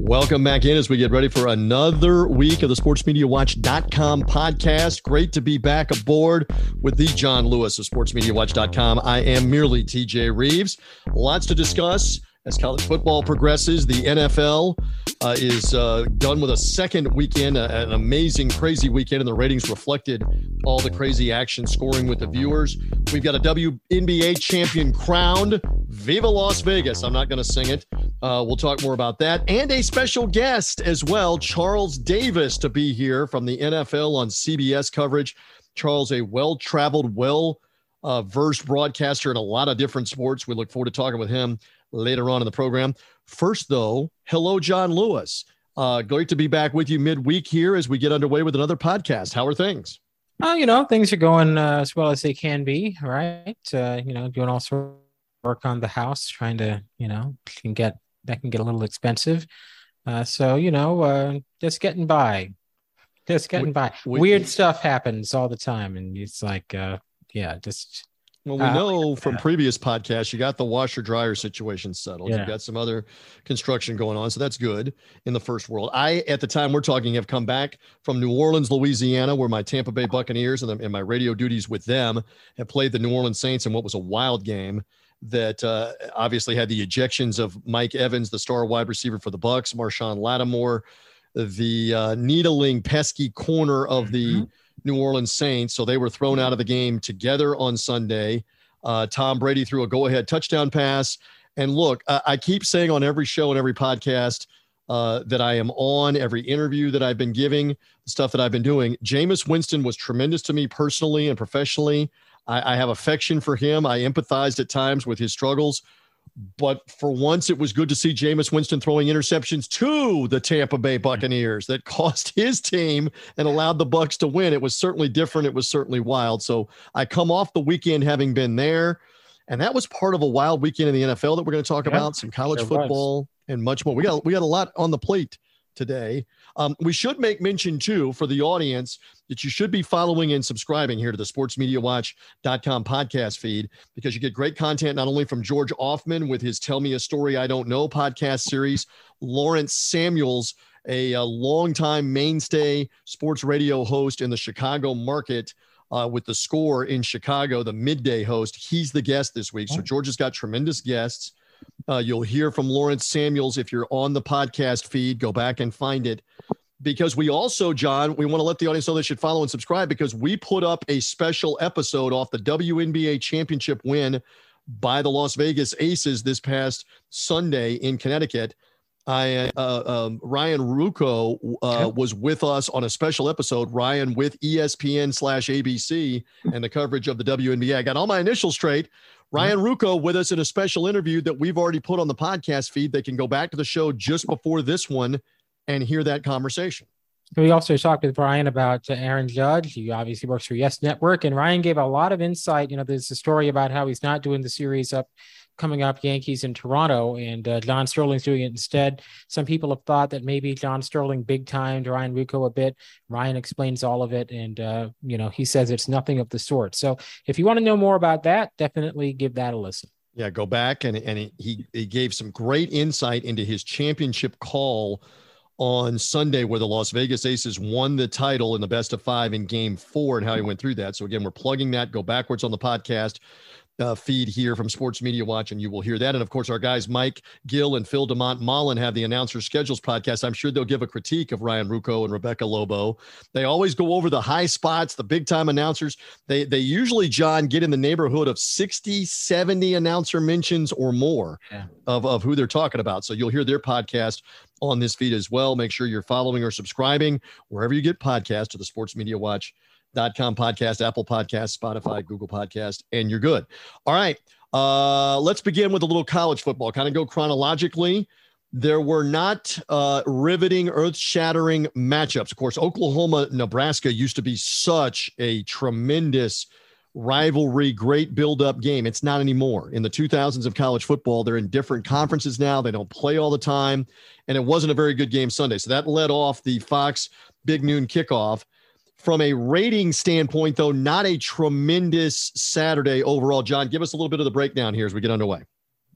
Welcome back in as we get ready for another week of the sportsmediawatch.com podcast. Great to be back aboard with the John Lewis of sportsmediawatch.com. I am merely TJ Rives. Lots to discuss as college football progresses. The NFL uh, is uh, done with a second weekend, an amazing, crazy weekend, and the ratings reflected all the crazy action scoring with the viewers. We've got a WNBA champion crowned. Viva Las Vegas. I'm not going to sing it. Uh, we'll talk more about that. And a special guest as well, Charles Davis, to be here from the NFL on CBS coverage. Charles, a well traveled, well uh, versed broadcaster in a lot of different sports. We look forward to talking with him later on in the program. First, though, hello, John Lewis. Uh, great to be back with you midweek here as we get underway with another podcast. How are things? Oh, you know, things are going uh, as well as they can be, right? Uh, you know, doing all sorts of work on the house, trying to, you know, can get that can get a little expensive. Uh, so, you know, uh, just getting by, just getting by. We, Weird stuff happens all the time, and it's like, uh, yeah, just well, we uh, know from previous podcasts, you got the washer dryer situation settled. Yeah. You've got some other construction going on. So that's good in the first world. I, at the time we're talking, have come back from New Orleans, Louisiana, where my Tampa Bay Buccaneers and, the, and my radio duties with them have played the New Orleans Saints in what was a wild game that uh, obviously had the ejections of Mike Evans, the star wide receiver for the Bucs, Marshon Lattimore, the uh, needling pesky corner of the. Mm-hmm New Orleans Saints. So they were thrown out of the game together on Sunday. Uh, Tom Brady threw a go ahead touchdown pass. And look, I, I, keep saying on every show and every podcast uh, that I am on, every interview that I've been giving, the stuff that I've been doing, Jameis Winston was tremendous to me personally and professionally. I, I have affection for him. I empathized at times with his struggles. But for once, it was good to see Jameis Winston throwing interceptions to the Tampa Bay mm-hmm. Buccaneers that cost his team and allowed the Bucs to win. It was certainly different. It was certainly wild. So I come off the weekend having been there, and that was part of a wild weekend in the NFL that we're going to talk yeah, about. Some college football was. and much more. We got we got a lot on the plate today. Um, we should make mention too for the audience that you should be following and subscribing here to the sportsmediawatch.com podcast feed because you get great content not only from George Ofman with his Tell Me a Story I Don't Know podcast series, Lawrence Samuels, a, a longtime mainstay sports radio host in the Chicago market. Uh, with the score in Chicago, the midday host. He's the guest this week. So George has got tremendous guests. Uh, you'll hear from Lawrence Samuels if you're on the podcast feed. Go back and find it. Because we also, John, we want to let the audience know they should follow and subscribe because we put up a special episode off the WNBA championship win by the Las Vegas Aces this past Sunday in Connecticut. I, uh, um, Ryan Ruocco uh, was with us on a special episode. Ryan with ESPN slash ABC and the coverage of the WNBA. I got all my initials straight. Ryan Ruocco with us in a special interview that we've already put on the podcast feed. They can go back to the show just before this one and hear that conversation. We also talked with Brian about uh, Aaron Judge. He obviously works for Yes Network, and Ryan gave a lot of insight. You know, there's a story about how he's not doing the series up coming up Yankees in Toronto, and uh, John Sterling's doing it instead. Some people have thought that maybe John Sterling big time Ryan Ruocco a bit. Ryan explains all of it, and uh, you know he says it's nothing of the sort. So if you want to know more about that, definitely give that a listen. Yeah, go back and and he he gave some great insight into his championship call on Sunday where the Las Vegas Aces won the title in the best of five in game four and how he went through that. So, again, we're plugging that. Go backwards on the podcast uh, feed here from Sports Media Watch, and you will hear that. And of course, our guys Mike Gill and Phil DeMont Mullen have the announcer schedules podcast. I'm sure they'll give a critique of Ryan Ruocco and Rebecca Lobo. They always go over the high spots, the big time announcers. They they usually, John, get in the neighborhood of 60, 70 announcer mentions or more yeah. of, of who they're talking about. So you'll hear their podcast on this feed as well. Make sure you're following or subscribing wherever you get podcasts to the Sports Media Watch com podcast, Apple Podcast, Spotify, Google Podcast, and you're good. All right. Uh, let's begin with a little college football, kind of go chronologically. There were not uh, riveting, earth shattering matchups. Of course, Oklahoma, Nebraska used to be such a tremendous rivalry, great build up game. It's not anymore. In the 2000s of college football, they're in different conferences now. They don't play all the time. And it wasn't a very good game Sunday. So that led off the Fox Big Noon kickoff. From a rating standpoint, though, not a tremendous Saturday overall. John, give us a little bit of the breakdown here as we get underway.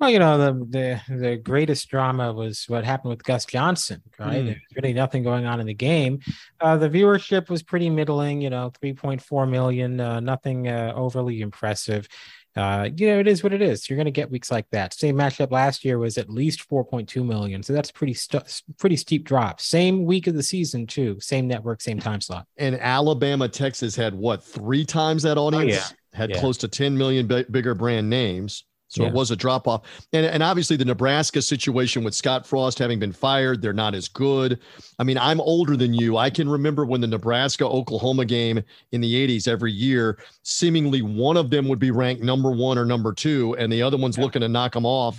Well, you know, the the the greatest drama was what happened with Gus Johnson, right? Mm. There's really nothing going on in the game. Uh, the viewership was pretty middling, you know, 3.4 million, uh, nothing uh, overly impressive. Uh, you know, it is what it is. You're going to get weeks like that. Same matchup last year was at least 4.2 million, so that's pretty st- pretty steep drop. Same week of the season too. Same network, same time slot. And Alabama, Texas had what three times that audience? Oh, yeah. Had yeah. close to 10 million b- bigger brand names. So yeah. it was a drop off. And, and obviously, the Nebraska situation with Scott Frost having been fired, they're not as good. I mean, I'm older than you. I can remember when the Nebraska Oklahoma game in the 80s every year, seemingly one of them would be ranked number one or number two, and the other one's yeah. looking to knock them off.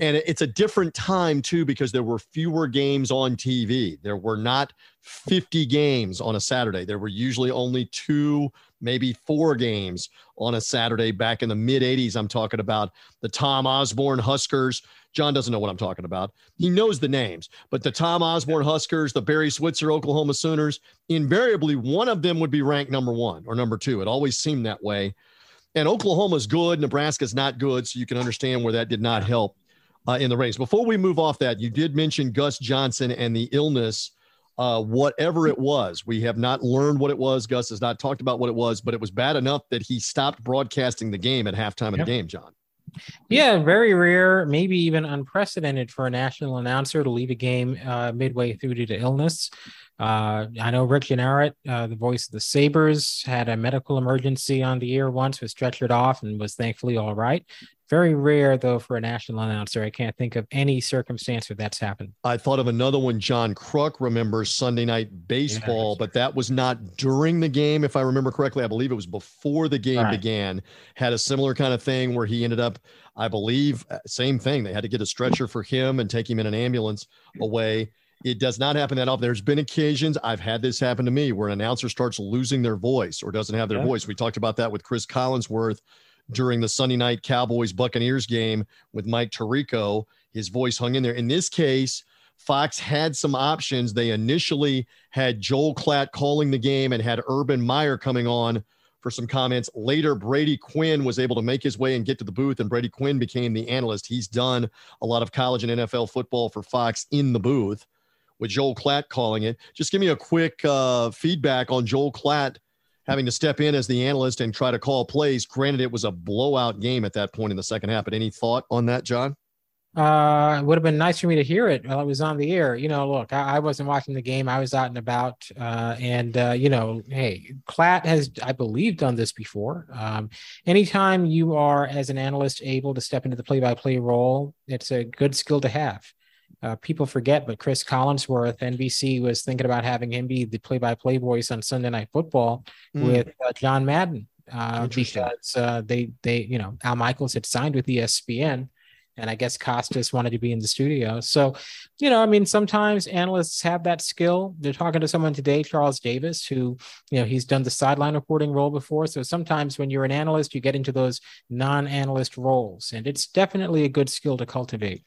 And it's a different time, too, because there were fewer games on TV. There were not 50 games on a Saturday. There were usually only two maybe four games on a Saturday back in the mid 80s. I'm talking about the Tom Osborne Huskers. John doesn't know what I'm talking about. He knows the names, but the Tom Osborne Huskers, the Barry Switzer Oklahoma Sooners, invariably one of them would be ranked number one or number two. It always seemed that way. And Oklahoma's good, Nebraska's not good, so you can understand where that did not help uh, in the race. Before we move off that, you did mention Gus Johnson and the illness uh, whatever it was. We have not learned what it was. Gus has not talked about what it was, but it was bad enough that he stopped broadcasting the game at halftime of yep. the game, John. Yeah, very rare, maybe even unprecedented for a national announcer to leave a game uh, midway through due to illness. Uh, I know Rick Jeanneret, uh, the voice of the Sabres, had a medical emergency on the air once, was stretchered off, and was thankfully all right. Very rare, though, for a national announcer. I can't think of any circumstance where that's happened. I thought of another one. John Kruk remembers Sunday night baseball, yeah, but that was not during the game, if I remember correctly. I believe it was before the game right. began. Had a similar kind of thing where he ended up, I believe, uh, same thing. They had to get a stretcher for him and take him in an ambulance away. It does not happen that often. There's been occasions I've had this happen to me where an announcer starts losing their voice or doesn't have their yeah. voice. We talked about that with Chris Collinsworth during the Sunday night Cowboys Buccaneers game with Mike Tirico. His voice hung in there. In this case, Fox had some options. They initially had Joel Klatt calling the game and had Urban Meyer coming on for some comments. Later, Brady Quinn was able to make his way and get to the booth, and Brady Quinn became the analyst. He's done a lot of college and NFL football for Fox in the booth with Joel Klatt calling it. Just give me a quick uh, feedback on Joel Klatt having to step in as the analyst and try to call plays. Granted, it was a blowout game at that point in the second half. But any thought on that, John? Uh, it would have been nice for me to hear it while it was on the air. You know, look, I, I wasn't watching the game. I was out and about. Uh, and, uh, you know, hey, Klatt has, I believe, done this before. Um, anytime you are, as an analyst, able to step into the play by play role, it's a good skill to have. Uh, people forget, but Chris Collinsworth, NBC was thinking about having him be the play-by-play voice on Sunday Night Football mm. with uh, John Madden uh, because uh, they they you know Al Michaels had signed with ESPN, and I guess Costas wanted to be in the studio. So, you know, I mean, sometimes analysts have that skill. They're talking to someone today, Charles Davis, who you know he's done the sideline reporting role before. So sometimes when you're an analyst, you get into those non-analyst roles, and it's definitely a good skill to cultivate.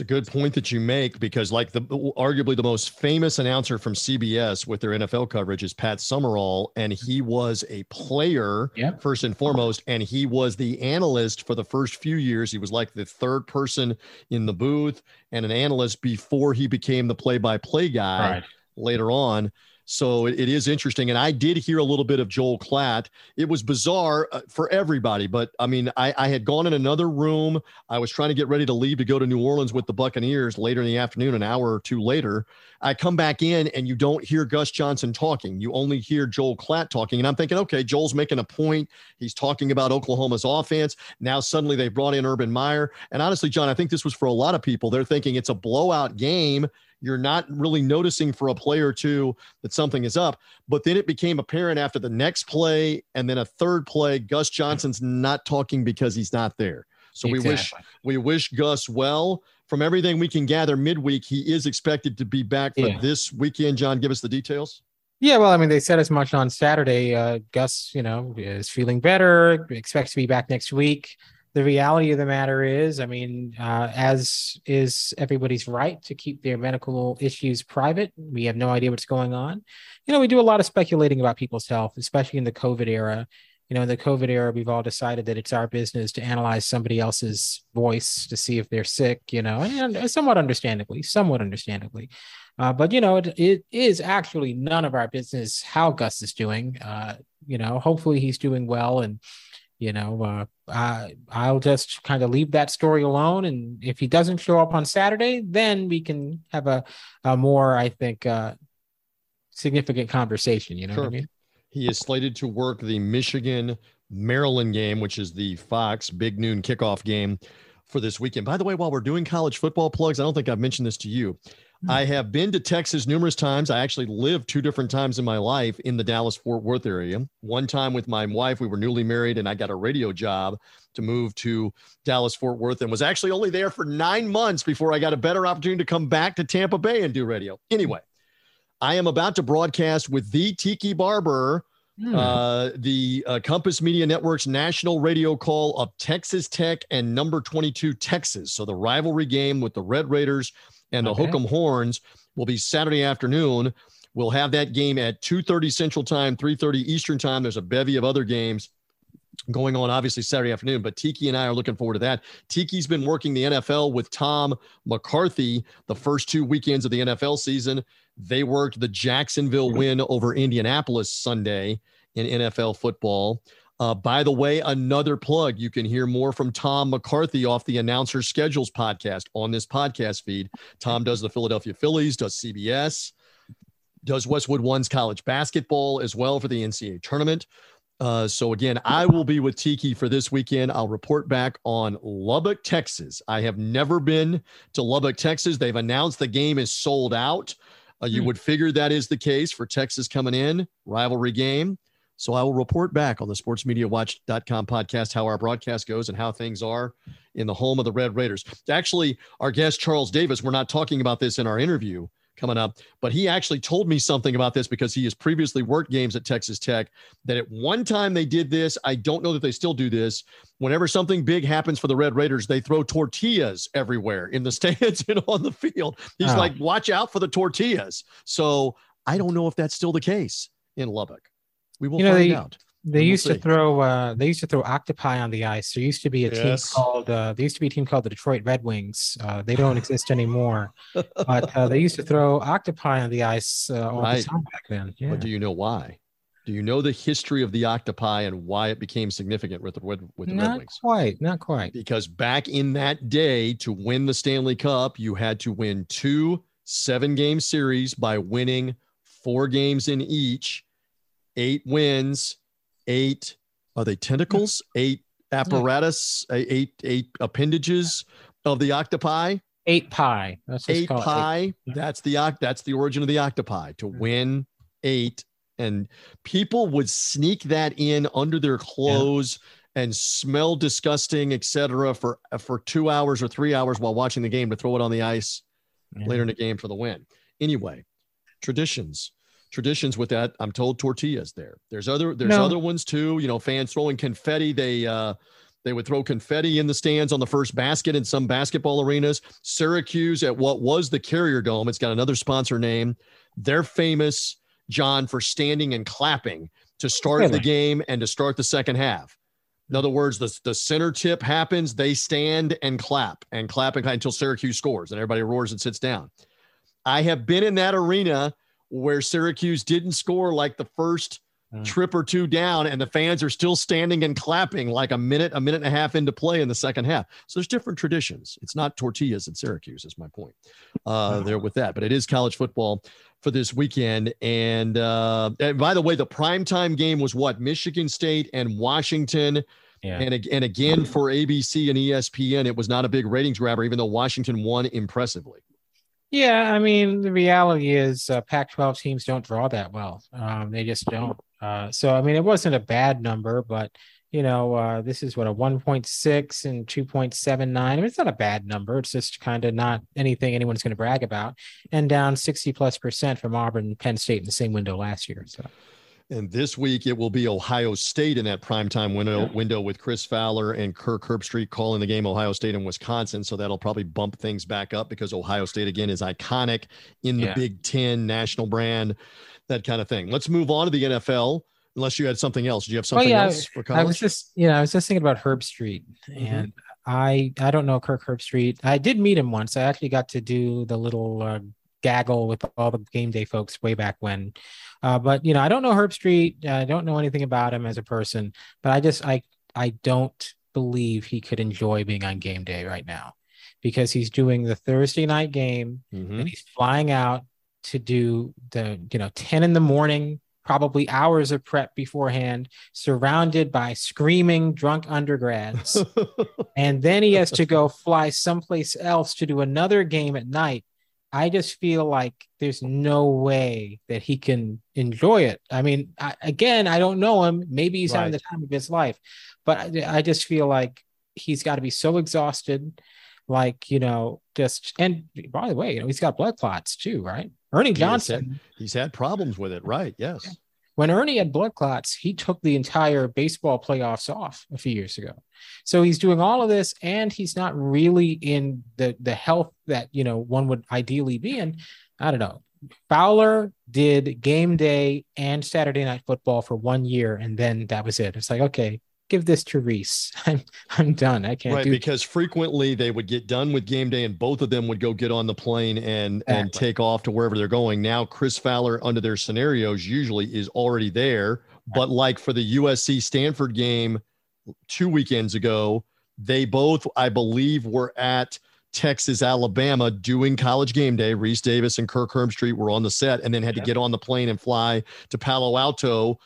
It's a good point that you make because, like, the arguably the most famous announcer from CBS with their NFL coverage is Pat Summerall, and he was a player yep. first and foremost, and he was the analyst for the first few years. He was like the third person in the booth and an analyst before he became the play-by-play guy right. later on. So it, it is interesting. And I did hear a little bit of Joel Klatt. It was bizarre uh, for everybody, but I mean, I, I had gone in another room. I was trying to get ready to leave to go to New Orleans with the Buccaneers later in the afternoon, an hour or two later. I come back in and you don't hear Gus Johnson talking. You only hear Joel Klatt talking. And I'm thinking, okay, Joel's making a point. He's talking about Oklahoma's offense. Now suddenly they brought in Urban Meyer. And honestly, John, I think this was for a lot of people. They're thinking it's a blowout game You're not really noticing for a play or two that something is up. But then it became apparent after the next play and then a third play, Gus Johnson's not talking because he's not there. So exactly. we wish we wish Gus well. From everything we can gather midweek, he is expected to be back for yeah. this weekend. John, give us the details. Yeah, well, I mean, they said as much on Saturday. Uh, Gus, you know, is feeling better, expects to be back next week. The reality of the matter is, I mean, uh, as is everybody's right to keep their medical issues private. We have no idea what's going on. You know, we do a lot of speculating about people's health, especially in the COVID era. You know, in the COVID era, we've all decided that it's our business to analyze somebody else's voice to see if they're sick, you know, and somewhat understandably, somewhat understandably. Uh, but you know, it, it is actually none of our business how Gus is doing. Uh, you know, hopefully he's doing well, and you know, uh, I, I'll just kind of leave that story alone. And if he doesn't show up on Saturday, then we can have a, a more, I think, uh, significant conversation. You know sure. what I mean? He is slated to work the Michigan Maryland game, which is the Fox big noon kickoff game for this weekend. By the way, while we're doing college football plugs, I don't think I've mentioned this to you. I have been to Texas numerous times. I actually lived two different times in my life in the Dallas Fort Worth area. One time with my wife, we were newly married, and I got a radio job to move to Dallas Fort Worth and was actually only there for nine months before I got a better opportunity to come back to Tampa Bay and do radio. Anyway, I am about to broadcast with the Tiki Barber. Hmm. Uh, the uh, Compass Media Network's national radio call of Texas Tech and number 22 Texas. So the rivalry game with the Red Raiders and the okay. Hook'em Horns will be Saturday afternoon. We'll have that game at 2:30 Central Time, 3:30 Eastern Time. There's a bevy of other games going on obviously Saturday afternoon, but Tiki and I are looking forward to that. Tiki's been working the NFL with Tom McCarthy the first two weekends of the NFL season. They worked the Jacksonville mm-hmm. win over Indianapolis Sunday in NFL football. Uh, by the way, another plug. You can hear more from Tom McCarthy off the Announcer Schedules podcast on this podcast feed. Tom does the Philadelphia Phillies, does CBS, does Westwood One's college basketball as well for the NCAA tournament. Uh, so again, I will be with Tiki for this weekend. I'll report back on Lubbock, Texas. I have never been to Lubbock, Texas. They've announced the game is sold out. Uh, you hmm. would figure that is the case for Texas coming in, rivalry game. So I will report back on the sportsmediawatch.com podcast how our broadcast goes and how things are in the home of the Red Raiders. Actually, our guest Charles Davis, we're not talking about this in our interview coming up, but he actually told me something about this because he has previously worked games at Texas Tech that at one time they did this. I don't know that they still do this. Whenever something big happens for the Red Raiders, they throw tortillas everywhere in the stands and on the field. He's oh. like, watch out for the tortillas. So I don't know if that's still the case in Lubbock. We will you know, find they, out. They used to throw uh, they used to throw octopi on the ice. There used to be a yes. team called uh, there used to be a team called the Detroit Red Wings. Uh, they don't exist anymore, but uh, they used to throw octopi on the ice uh, all right. the time back then. Yeah. But do you know why? Do you know the history of the octopi and why it became significant with the, with, with the not Red Wings? Not quite, not quite. Because back in that day, to win the Stanley Cup, you had to win two seven game series by winning four games in each eight wins, eight are they tentacles? Eight apparatus, eight eight appendages of the octopi. Eight pi. That's eight pi. Eight. That's the that's the origin of the octopi to hmm. win eight, and people would sneak that in under their clothes. Yeah and smell disgusting, etc., for for two hours or three hours while watching the game to throw it on the ice yeah. later in the game for the win. Anyway, traditions traditions with that. I'm told tortillas there. There's other there's no. other ones too. You know, fans throwing confetti. They uh they would throw confetti in the stands on the first basket in some basketball arenas. Syracuse at what was the Carrier Dome. It's got another sponsor name. They're famous, John, for standing and clapping to start really? the game and to start the second half. In other words, the, the center tip happens, they stand and clap and clap and clap until Syracuse scores and everybody roars and sits down. I have been in that arena where Syracuse didn't score like the first mm. trip or two down, and the fans are still standing and clapping like a minute, a minute and a half into play in the second half. So there's different traditions. It's not tortillas in Syracuse, is my point uh, there with that. But it is college football for this weekend. And, uh, and by the way, the primetime game was what? Michigan State and Washington. Yeah. And, and again, for ABC and ESPN, it was not a big ratings grabber, even though Washington won impressively. Yeah, I mean, the reality is uh, Pac 12 teams don't draw that well. Um, they just don't. Uh, so, I mean, it wasn't a bad number, but, you know, uh, this is what a 1.6 and 2.79. I mean, it's not a bad number. It's just kind of not anything anyone's going to brag about. And down 60 plus percent from Auburn and Penn State in the same window last year. So, and this week it will be Ohio State in that primetime window yeah. window with Chris Fowler and Kirk Herbstreit calling the game Ohio State and Wisconsin. So that'll probably bump things back up because Ohio State again is iconic in the yeah. Big Ten national brand, that kind of thing. Let's move on to the NFL. Unless you had something else. Do you have something oh, yeah. else for college? I was just, you know, I was just thinking about Herbstreit mm-hmm. and I I don't know Kirk Herbstreit. I did meet him once. I actually got to do the little uh, gaggle with all the game day folks way back when. Uh, but you know, I don't know Herbstreit. I don't know anything about him as a person, but I just I I don't believe he could enjoy being on game day right now because he's doing the Thursday night game mm-hmm. and he's flying out to do the you know 10 in the morning probably hours of prep beforehand surrounded by screaming drunk undergrads and then he has to go fly someplace else to do another game at night I just feel like there's no way that he can enjoy it. I mean, I, again, I don't know him. Maybe he's right. having the time of his life, but I, I just feel like he's got to be so exhausted. Like, you know, just, and by the way, you know, he's got blood clots too, right? Ernie Johnson. Had, he's had problems with it, right? Yes. When Ernie had blood clots, he took the entire baseball playoffs off a few years ago. So he's doing all of this, and he's not really in the the health that you know one would ideally be in. I don't know. Fowler did game day and Saturday night football for one year, and then that was it. It's like, okay, give this to Rece. I'm I'm done. I can't right because frequently they would get done with game day and both of them would go get on the plane and exactly. and take off to wherever they're going. Now Chris Fowler under their scenarios usually is already there, but like for the USC Stanford game two weekends ago, they both I believe were at Texas, Alabama doing college game day. Rece Davis and Kirk Herbstreit were on the set and then had to get on the plane and fly to Palo Alto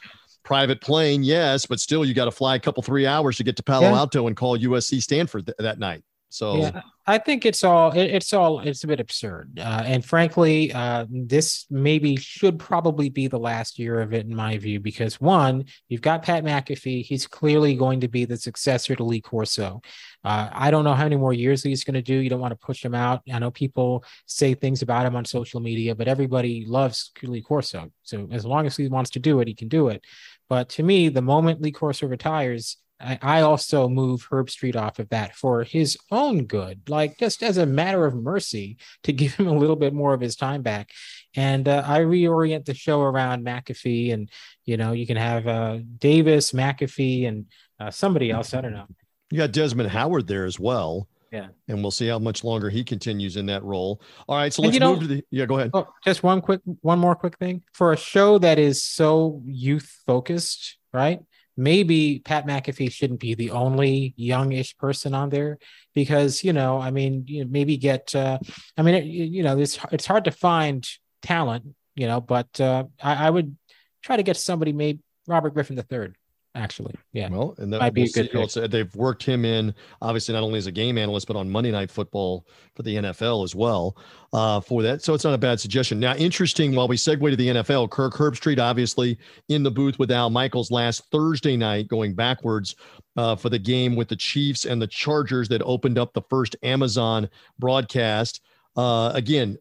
private plane, yes, but still you got to fly a couple three hours to get to Palo yeah. Alto and call USC Stanford th- that night. So yeah, I think it's all it, it's all it's a bit absurd, uh, and frankly, uh, this maybe should probably be the last year of it in my view because one, you've got Pat McAfee, he's clearly going to be the successor to Lee Corso. Uh, I don't know how many more years he's going to do. You don't want to push him out. I know people say things about him on social media, but everybody loves Lee Corso. So as long as he wants to do it, he can do it. But to me, the moment Lee Corso retires, I, I also move Herbstreit off of that for his own good, like just as a matter of mercy to give him a little bit more of his time back. And uh, I reorient the show around McAfee, and you know, you can have uh, Davis, McAfee, and uh, somebody else. I don't know. You got Desmond Howard there as well. Yeah. And we'll see how much longer he continues in that role. All right. So let's move know, to the. Yeah, go ahead. Oh, just one quick, one more quick thing. For a show that is so youth focused, right? Maybe Pat McAfee shouldn't be the only youngish person on there because, you know, I mean, you know, maybe get, uh, I mean, it, you know, it's, it's hard to find talent, you know, but uh, I, I would try to get somebody, maybe Robert Griffin III actually. Yeah. Well, and that might we'll be a good. Also, they've worked him in obviously not only as a game analyst but on Monday Night Football for the NFL as well. Uh, for that, so it's not a bad suggestion. Now, interesting. While we segue to the NFL, Kirk Herbstreit obviously in the booth with Al Michaels last Thursday night, going backwards. Uh, for the game with the Chiefs and the Chargers that opened up the first Amazon broadcast. Uh, again,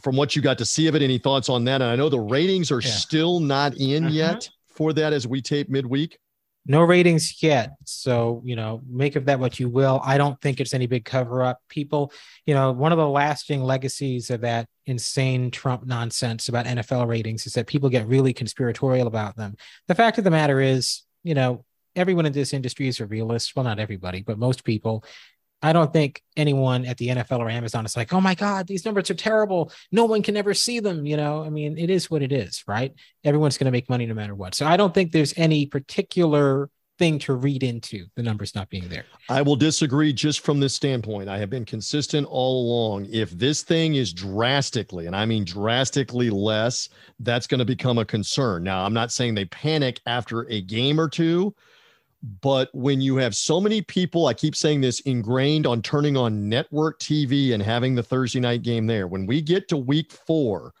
from what you got to see of it, any thoughts on that? And I know the ratings are yeah. still not in uh-huh. yet for that as we tape midweek? No ratings yet. So, you know, make of that what you will. I don't think it's any big cover up. People, you know, one of the lasting legacies of that insane Trump nonsense about NFL ratings is that people get really conspiratorial about them. The fact of the matter is, you know, everyone in this industry is a realist. Well, not everybody, but most people. I don't think anyone at the NFL or Amazon is like, oh my God, these numbers are terrible. No one can ever see them. You know, I mean, it is what it is, right? Everyone's going to make money no matter what. So I don't think there's any particular thing to read into the numbers not being there. I will disagree just from this standpoint. I have been consistent all along. If this thing is drastically, and I mean drastically less, that's going to become a concern. Now, I'm not saying they panic after a game or two But when you have so many people, I keep saying this, ingrained on turning on network TV and having the Thursday night game there, when we get to week four,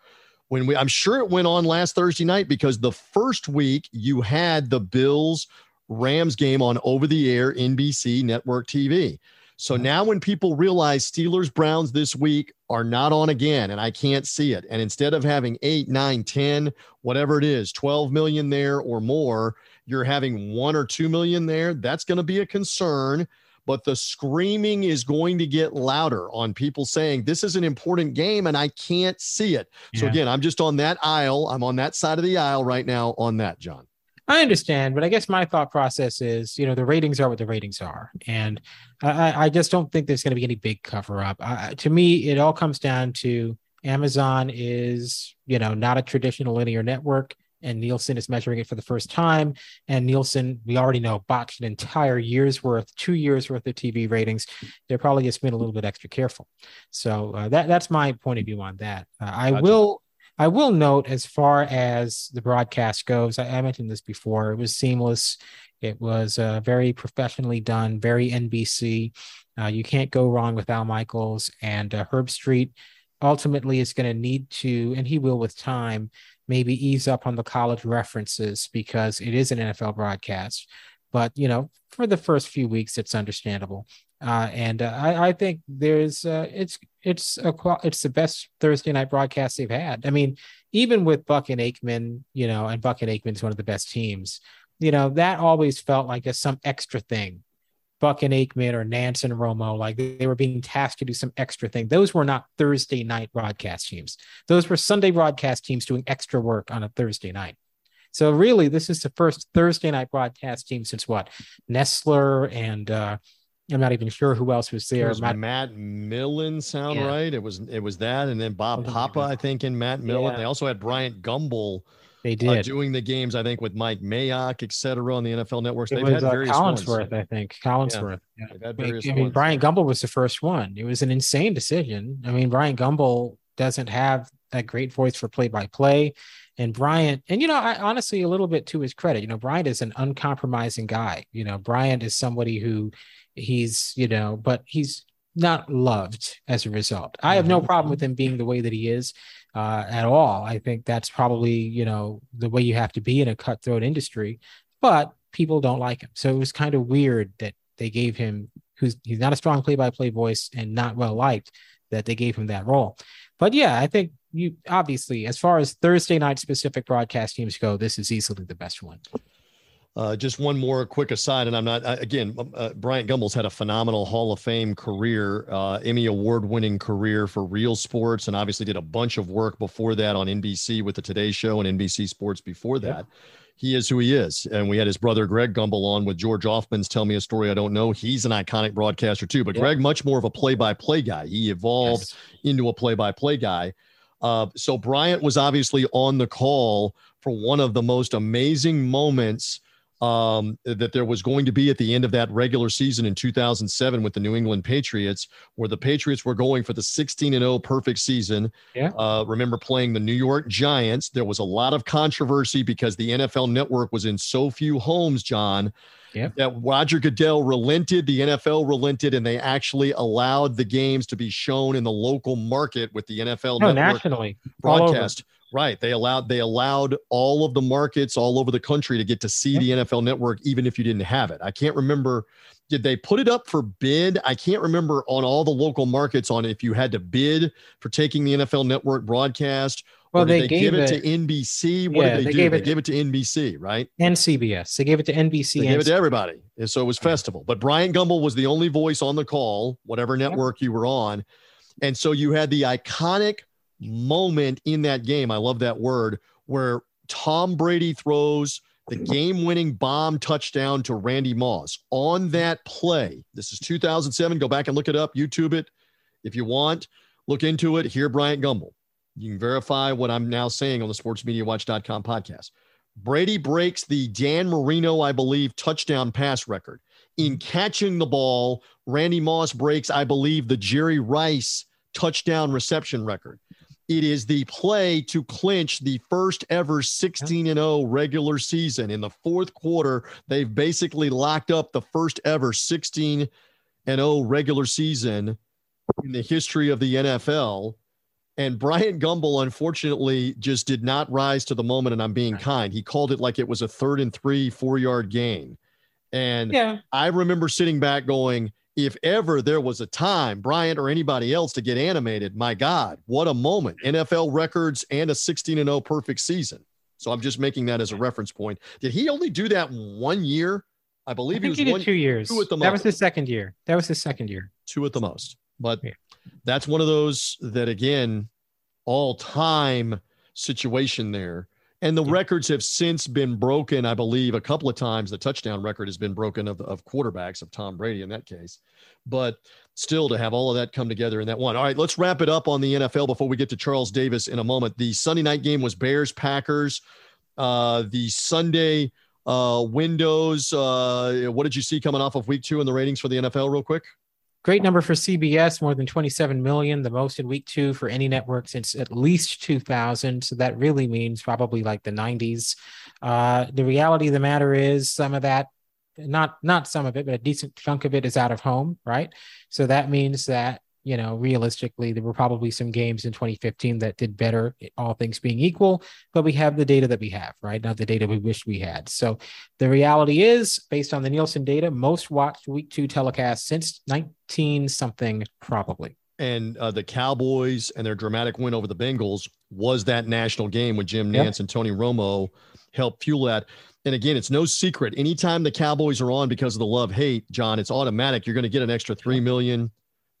when we, I'm sure it went on last Thursday night because the first week you had the Bills Rams game on over the air NBC network TV. So now when people realize Steelers Browns this week are not on again and I can't see it, and instead of having eight, nine, 10, whatever it is, 12 million there or more, you're having one or two million there, that's going to be a concern. But the screaming is going to get louder on people saying this is an important game and I can't see it. Yeah. So again, I'm just on that aisle. I'm on that side of the aisle right now on that, John. I understand, but I guess my thought process is, you know, the ratings are what the ratings are, and I, I just don't think there's going to be any big cover up. Uh, to me, it all comes down to Amazon is, you know, not a traditional linear network, and Nielsen is measuring it for the first time. And Nielsen, we already know, botched an entire year's worth, two years worth of TV ratings. They're probably just being a little bit extra careful. So uh, that that's my point of view on that. Uh, I gotcha. will I will note, as far as the broadcast goes, I, I mentioned this before. It was seamless. It was uh, very professionally done, very NBC. Uh, you can't go wrong with Al Michaels and uh, Herbstreit. Ultimately, is going to need to, and he will with time, maybe ease up on the college references because it is an NFL broadcast. But you know, for the first few weeks, it's understandable. Uh, and uh, I, I, think there's uh, it's it's a it's the best Thursday night broadcast they've had. I mean, even with Buck and Aikman, you know, and Buck and Aikman's one of the best teams. You know, that always felt like a some extra thing. Buck and Aikman or Nance and Romo, like they were being tasked to do some extra thing. Those were not Thursday night broadcast teams. Those were Sunday broadcast teams doing extra work on a Thursday night. So really, this is the first Thursday night broadcast team since what Nessler and uh, I'm not even sure who else was there. Was Matt, Matt Millen sound yeah. right? It was it was that, and then Bob Papa, I think, and Matt Millen. Yeah. They also had Bryant Gumbel. They uh, did uh, doing the games, I think, with Mike Mayock, et cetera, on the NFL networks. They've was, had uh, various Collinsworth, ones. I think. Collinsworth. Yeah. yeah. I mean, Bryant Gumbel was the first one. It was an insane decision. I mean, Bryant Gumbel doesn't have that great voice for play by play. And Bryant, and you know, I honestly, a little bit to his credit, you know, Bryant is an uncompromising guy. You know, Bryant is somebody who he's you know but he's not loved as a result i have no mm-hmm. problem with him being the way that he is uh, at all. I think that's probably you know the way you have to be in a cutthroat industry but people don't like him. So it was kind of weird that they gave him who's he's not a strong play-by-play voice and not well liked that they gave him that role. But yeah i think you obviously as far as thursday night specific broadcast teams go this is easily the best one uh, just one more quick aside, and I'm not again. Um, uh, Bryant Gumbel's had a phenomenal Hall of Fame career, uh, Emmy award-winning career for Real Sports, and obviously did a bunch of work before that on NBC with the Today Show and NBC Sports before that. Yeah. He is who he is, and we had his brother Greg Gumbel on with George Ofman's "Tell Me a Story I Don't Know." He's an iconic broadcaster too, but yeah. Greg much more of a play-by-play guy. He evolved yes. into a play-by-play guy. Uh, so Bryant was obviously on the call for one of the most amazing moments um, that there was going to be at the end of that regular season in 2007 with the New England Patriots, where the Patriots were going for the 16 and 0 perfect season. Yeah. Uh, remember playing the New York Giants. There was a lot of controversy because the NFL network was in so few homes, John. Yeah. That Roger Goodell relented, the NFL relented, and they actually allowed the games to be shown in the local market with the NFL no, network nationally broadcast. Right. They allowed they allowed all of the markets all over the country to get to see the NFL network, even if you didn't have it. I can't remember. Did they put it up for bid? I can't remember on all the local markets on if you had to bid for taking the NFL network broadcast. Well, they, they gave it, it, to NBC. What yeah, did they, they do? Gave they gave it to NBC, right? And CBS. They gave it to NBC. They gave it to everybody. And so it was festival. But Bryant Gumbel was the only voice on the call, whatever network you were on. And so you had the iconic moment in that game. I love that word where Tom Brady throws the game winning bomb touchdown to Randy Moss. On that play, this is 2007. Go back and look it up, YouTube it if you want. Look into it. Hear Bryant Gumbel. You can verify what I'm now saying on the sportsmediawatch.com podcast. Brady breaks the Dan Marino, I believe, touchdown pass record. In catching the ball, Randy Moss breaks, I believe, the Jerry Rice touchdown reception record It is the play to clinch the first ever 16 and 0 regular season. In the fourth quarter, they've basically locked up the first ever 16 and 0 regular season in the history of the NFL. And Bryant Gumbel, unfortunately, just did not rise to the moment. And I'm being kind. He called it like it was a third and three, four yard gain. And yeah. I remember sitting back going, if ever there was a time, Bryant or anybody else to get animated, my God, what a moment. NFL records and a 16 and 0 perfect season. So I'm just making that as a reference point. Did he only do that one year? I believe I he was he one, two years. Two at the most. that was his second year. That was his second year. Two at the most. But yeah. that's one of those that again, all time situation there and the records have since been broken, I believe, a couple of times. The touchdown record has been broken of, of quarterbacks of Tom Brady in that case. But still, to have all of that come together in that one. All right, let's wrap it up on the NFL before we get to Charles Davis in a moment. The Sunday night game was Bears Packers. Uh, the Sunday uh, windows. Uh, what did you see coming off of week two in the ratings for the NFL, real quick? Great number for CBS, more than 27 million, the most in week two for any network since at least 2000. So that really means probably like the 90s. Uh, the reality of the matter is some of that, not not some of it, but a decent chunk of it is out of home, right? So that means that you know, realistically, there were probably some games in 2015 that did better, all things being equal, but we have the data that we have, right? Not the data we wish we had. So the reality is, based on the Nielsen data, most watched week two telecast since 19 something, probably. And uh, the Cowboys and their dramatic win over the Bengals was that national game when Jim Nantz yep. and Tony Romo helped fuel that. And again, it's no secret. Anytime the Cowboys are on because of the love hate, John, it's automatic. You're going to get an extra three million,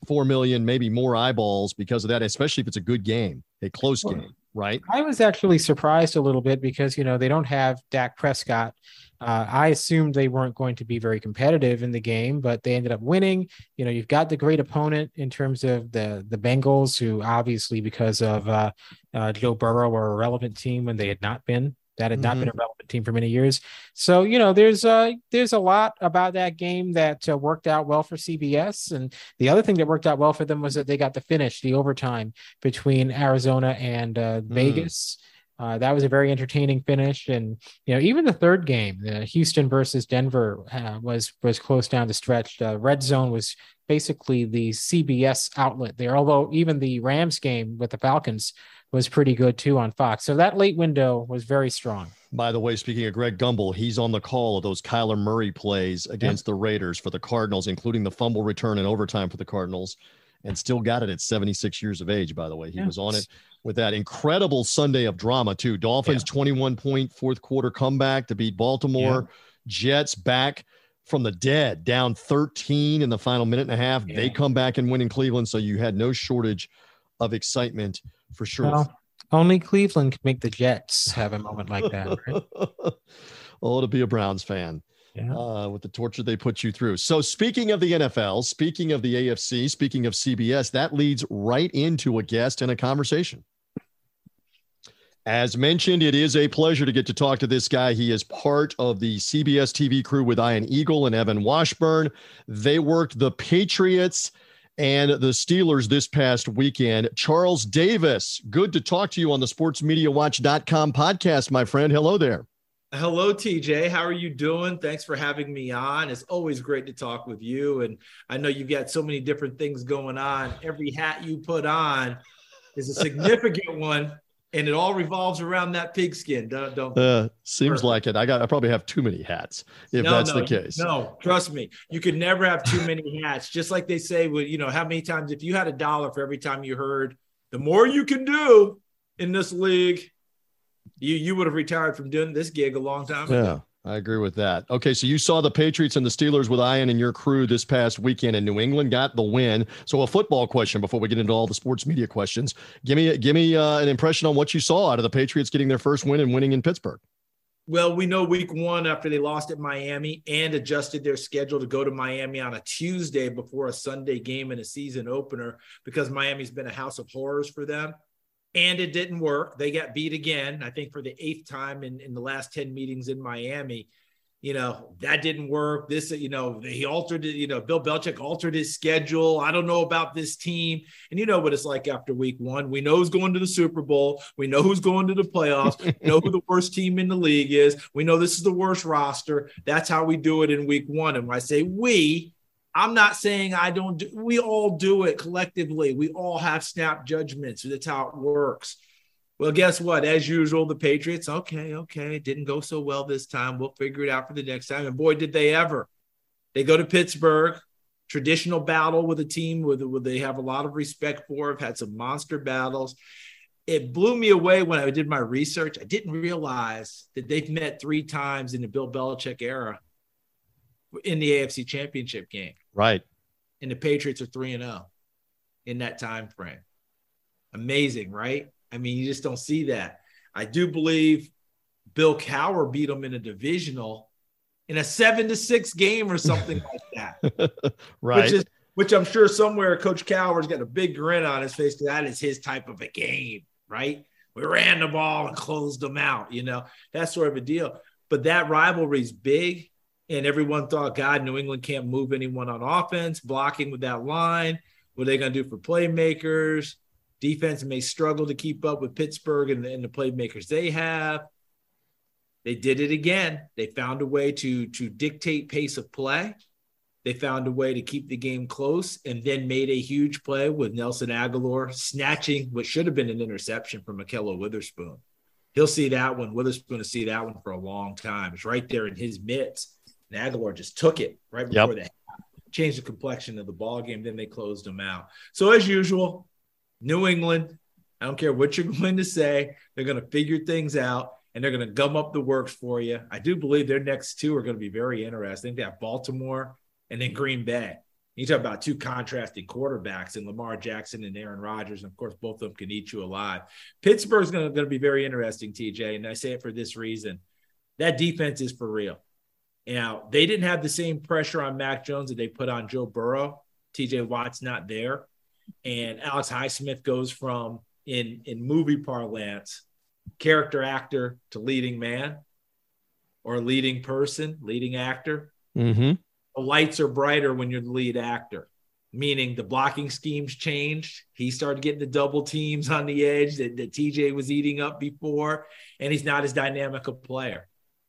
four million, maybe more eyeballs because of that, especially if it's a good game, a close game, right? I was actually surprised a little bit because you know they don't have Dak Prescott. Uh, I assumed they weren't going to be very competitive in the game, but they ended up winning. You know, you've got the great opponent in terms of the the Bengals, who obviously because of uh, uh, Joe Burrow were a relevant team when they had not been that had not mm-hmm. been a relevant team for many years. So you know, there's uh there's a lot about that game that uh, worked out well for CBS, and the other thing that worked out well for them was that they got the finish, the overtime between Arizona and uh, mm. Vegas. Uh, that was a very entertaining finish, and you know even the third game, the Houston versus Denver, uh, was was close down the stretch. Uh, Red Zone was basically the CBS outlet there. Although even the Rams game with the Falcons was pretty good too on Fox. So that late window was very strong. By the way, speaking of Greg Gumbel, he's on the call of those Kyler Murray plays against the Raiders for the Cardinals, including the fumble return and overtime for the Cardinals, and still got it at 76 years of age, by the way. He yeah. was on it with that incredible Sunday of drama, too. Dolphins yeah. 21 point fourth quarter comeback to beat Baltimore. Jets back from the dead, down 13 in the final minute and a half. They come back and win in Cleveland. So you had no shortage of excitement for sure. Well, only Cleveland can make the Jets have a moment like that. Right? oh, to be a Browns fan. Yeah. Uh, with the torture they put you through. So, speaking of the NFL, speaking of the AFC, speaking of CBS, that leads right into a guest and a conversation. As mentioned, it is a pleasure to get to talk to this guy. He is part of the CBS TV crew with Ian Eagle and Evan Washburn. They worked the Patriots and the Steelers this past weekend. Charles Davis, good to talk to you on the sportsmediawatch.com podcast, my friend. Hello there. Hello, TJ. How are you doing? Thanks for having me on. It's always great to talk with you. And I know you've got so many different things going on. Every hat you put on is a significant one and it all revolves around that pigskin. Don't, don't uh, seems like it. I got I probably have too many hats if no, that's no, the case. No, trust me, you could never have too many hats. Just like they say, well, you know, how many times if you had a dollar for every time you heard, the more you can do in this league, you you would have retired from doing this gig a long time ago. I agree with that. Okay, so you saw the Patriots and the Steelers with Ian and your crew this past weekend, and New England got the win. So, a football question before we get into all the sports media questions. Give me, give me uh, an impression on what you saw out of the Patriots getting their first win and winning in Pittsburgh. Well, we know week one after they lost at Miami and adjusted their schedule to go to Miami on a Tuesday before a Sunday game and a season opener because Miami's been a house of horrors for them and it didn't work. They got beat again, I think for the eighth time in, in the last 10 meetings in Miami. you know, that didn't work. This, you know, he altered it, you know, Bill Belichick altered his schedule. I don't know about this team. And you know what it's like after week one. We know who's going to the Super Bowl. We know who's going to the playoffs. we know who the worst team in the league is. We know this is the worst roster. That's how we do it in week one. And when I say we, I'm not saying I don't do, we all do it collectively. We all have snap judgments. That's how it works. Well, guess what? As usual, the Patriots, okay, okay, didn't go so well this time. We'll figure it out for the next time. And boy, did they ever. They go to Pittsburgh, traditional battle with a team with, with they have a lot of respect for, have had some monster battles. It blew me away when I did my research. I didn't realize that they've met three times in the Bill Belichick era in the AFC championship game. Right. And the Patriots are 3 and 0 in that time frame. Amazing, right? I mean, you just don't see that. I do believe Bill Cowher beat them in a divisional in a seven to six game or something like that. right. Which, is, which I'm sure somewhere Coach Cowher's got a big grin on his face because that is his type of a game, right? We ran the ball and closed them out, you know, that sort of a deal. But that rivalry is big. And everyone thought, God, New England can't move anyone on offense, blocking with that line. What are they going to do for playmakers? Defense may struggle to keep up with Pittsburgh and the, and the playmakers they have. They did it again. They found a way to to dictate pace of play. They found a way to keep the game close and then made a huge play with Nelson Agholor snatching what should have been an interception from Ahkello Witherspoon. He'll see that one. Witherspoon will see that one for a long time. It's right there in his midst. And Agholor just took it right before yep. the changed the complexion of the ball game. Then they closed them out. So as usual, New England, I don't care what you're going to say, they're going to figure things out and they're going to gum up the works for you. I do believe their next two are going to be very interesting. They have Baltimore and then Green Bay. You talk about two contrasting quarterbacks in Lamar Jackson and Aaron Rodgers. And of course, both of them can eat you alive. Pittsburgh's going to, going to be very interesting, TJ. And I say it for this reason that defense is for real. Now, they didn't have the same pressure on Mac Jones that they put on Joe Burrow. TJ Watt's not there and Alex Highsmith goes from in in movie parlance character actor to leading man or leading person, leading actor. Mm-hmm. The lights are brighter when you're the lead actor, meaning the blocking schemes changed. He started getting the double teams on the edge that, that TJ was eating up before, and he's not as dynamic a player.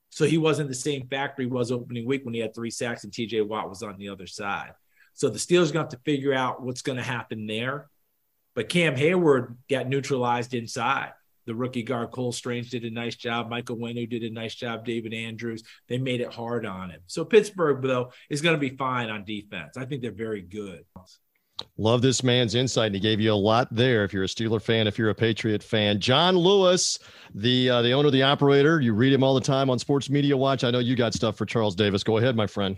So he wasn't the same factor he was opening week when he had three sacks and TJ Watt was on the other side. So the Steelers are going to have to figure out what's going to happen there. But Cam Heyward got neutralized inside. The rookie guard Cole Strange did a nice job. Michael Onwenu did a nice job. David Andrews. They made it hard on him. So Pittsburgh, though, is going to be fine on defense. I think they're very good. Love this man's insight. And he gave you a lot there. If you're a Steeler fan, if you're a Patriot fan, John Lewis, the uh, the owner, the operator. You read him all the time on Sports Media Watch. I know you got stuff for Charles Davis. Go ahead, my friend.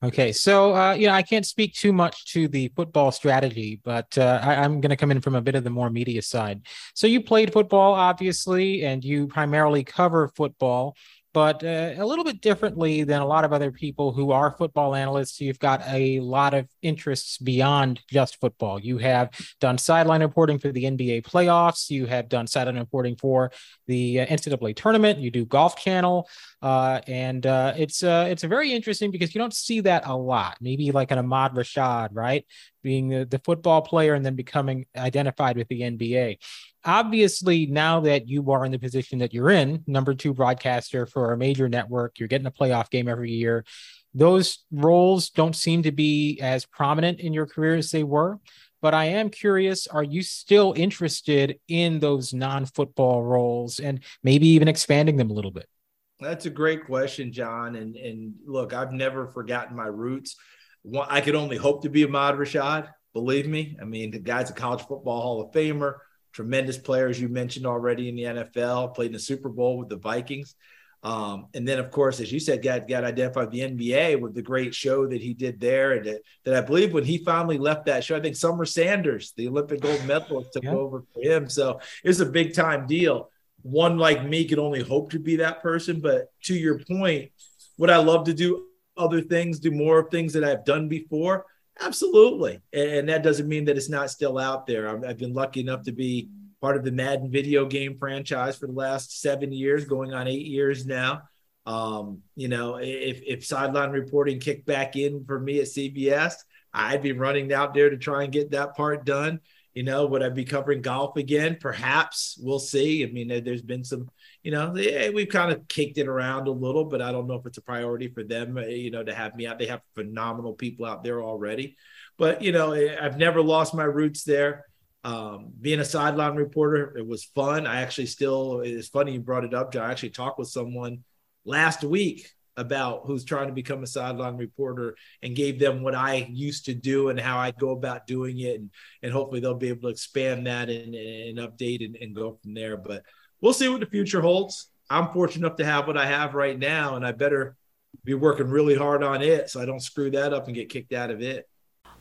Okay, so uh, you know I can't speak too much to the football strategy, but uh, I, am going to come in from a bit of the more media side. So you played football, obviously, and you primarily cover football but uh, a little bit differently than a lot of other people who are football analysts. You've got a lot of interests beyond just football. You have done sideline reporting for the NBA playoffs. You have done sideline reporting for the uh, NCAA tournament. You do Golf Channel, uh, and uh, it's uh, it's very interesting because you don't see that a lot. Maybe like an Ahmad Rashad, right? Being the, the football player and then becoming identified with the NBA obviously now that you are in the position that you're in number two broadcaster for a major network you're getting a playoff game every year those roles don't seem to be as prominent in your career as they were. But i am curious are you still interested in those non-football roles and maybe even expanding them a little bit? That's a great question john. And and look i've never forgotten my roots. I could only hope to be a ahmad rashad believe me. I mean the guy's a college football hall of famer tremendous player, as you mentioned already in the NFL, played in the Super Bowl with the Vikings. Um, and then, of course, as you said, got got identified the NBA with the great show that he did there, and that, that I believe when he finally left that show, I think Summer Sanders, the Olympic gold medalist, took yeah. over for him. So it's a big time deal. One like me could only hope to be that person, but to your point, would I love to do other things, do more of things that I've done before? Absolutely. And that doesn't mean that it's not still out there. I've been lucky enough to be part of the Madden video game franchise for the last seven years, going on eight years now. Um, you know, if if sideline reporting kicked back in for me at CBS, I'd be running out there to try and get that part done. You know, would I be covering golf again? Perhaps we'll see. I mean, there's been some, you know, we've kind of kicked it around a little, but I don't know if it's a priority for them, uh, you know, to have me out. They have phenomenal people out there already. But, you know, I've never lost my roots there. Um, being a sideline reporter, it was fun. I actually still, it's funny you brought it up, John. I actually talked with someone last week about who's trying to become a sideline reporter and gave them what I used to do and how I go about doing it. And, and hopefully they'll be able to expand that and, and update and, and go from there. But we'll see what the future holds. I'm fortunate enough to have what I have right now, and I better be working really hard on it so I don't screw that up and get kicked out of it.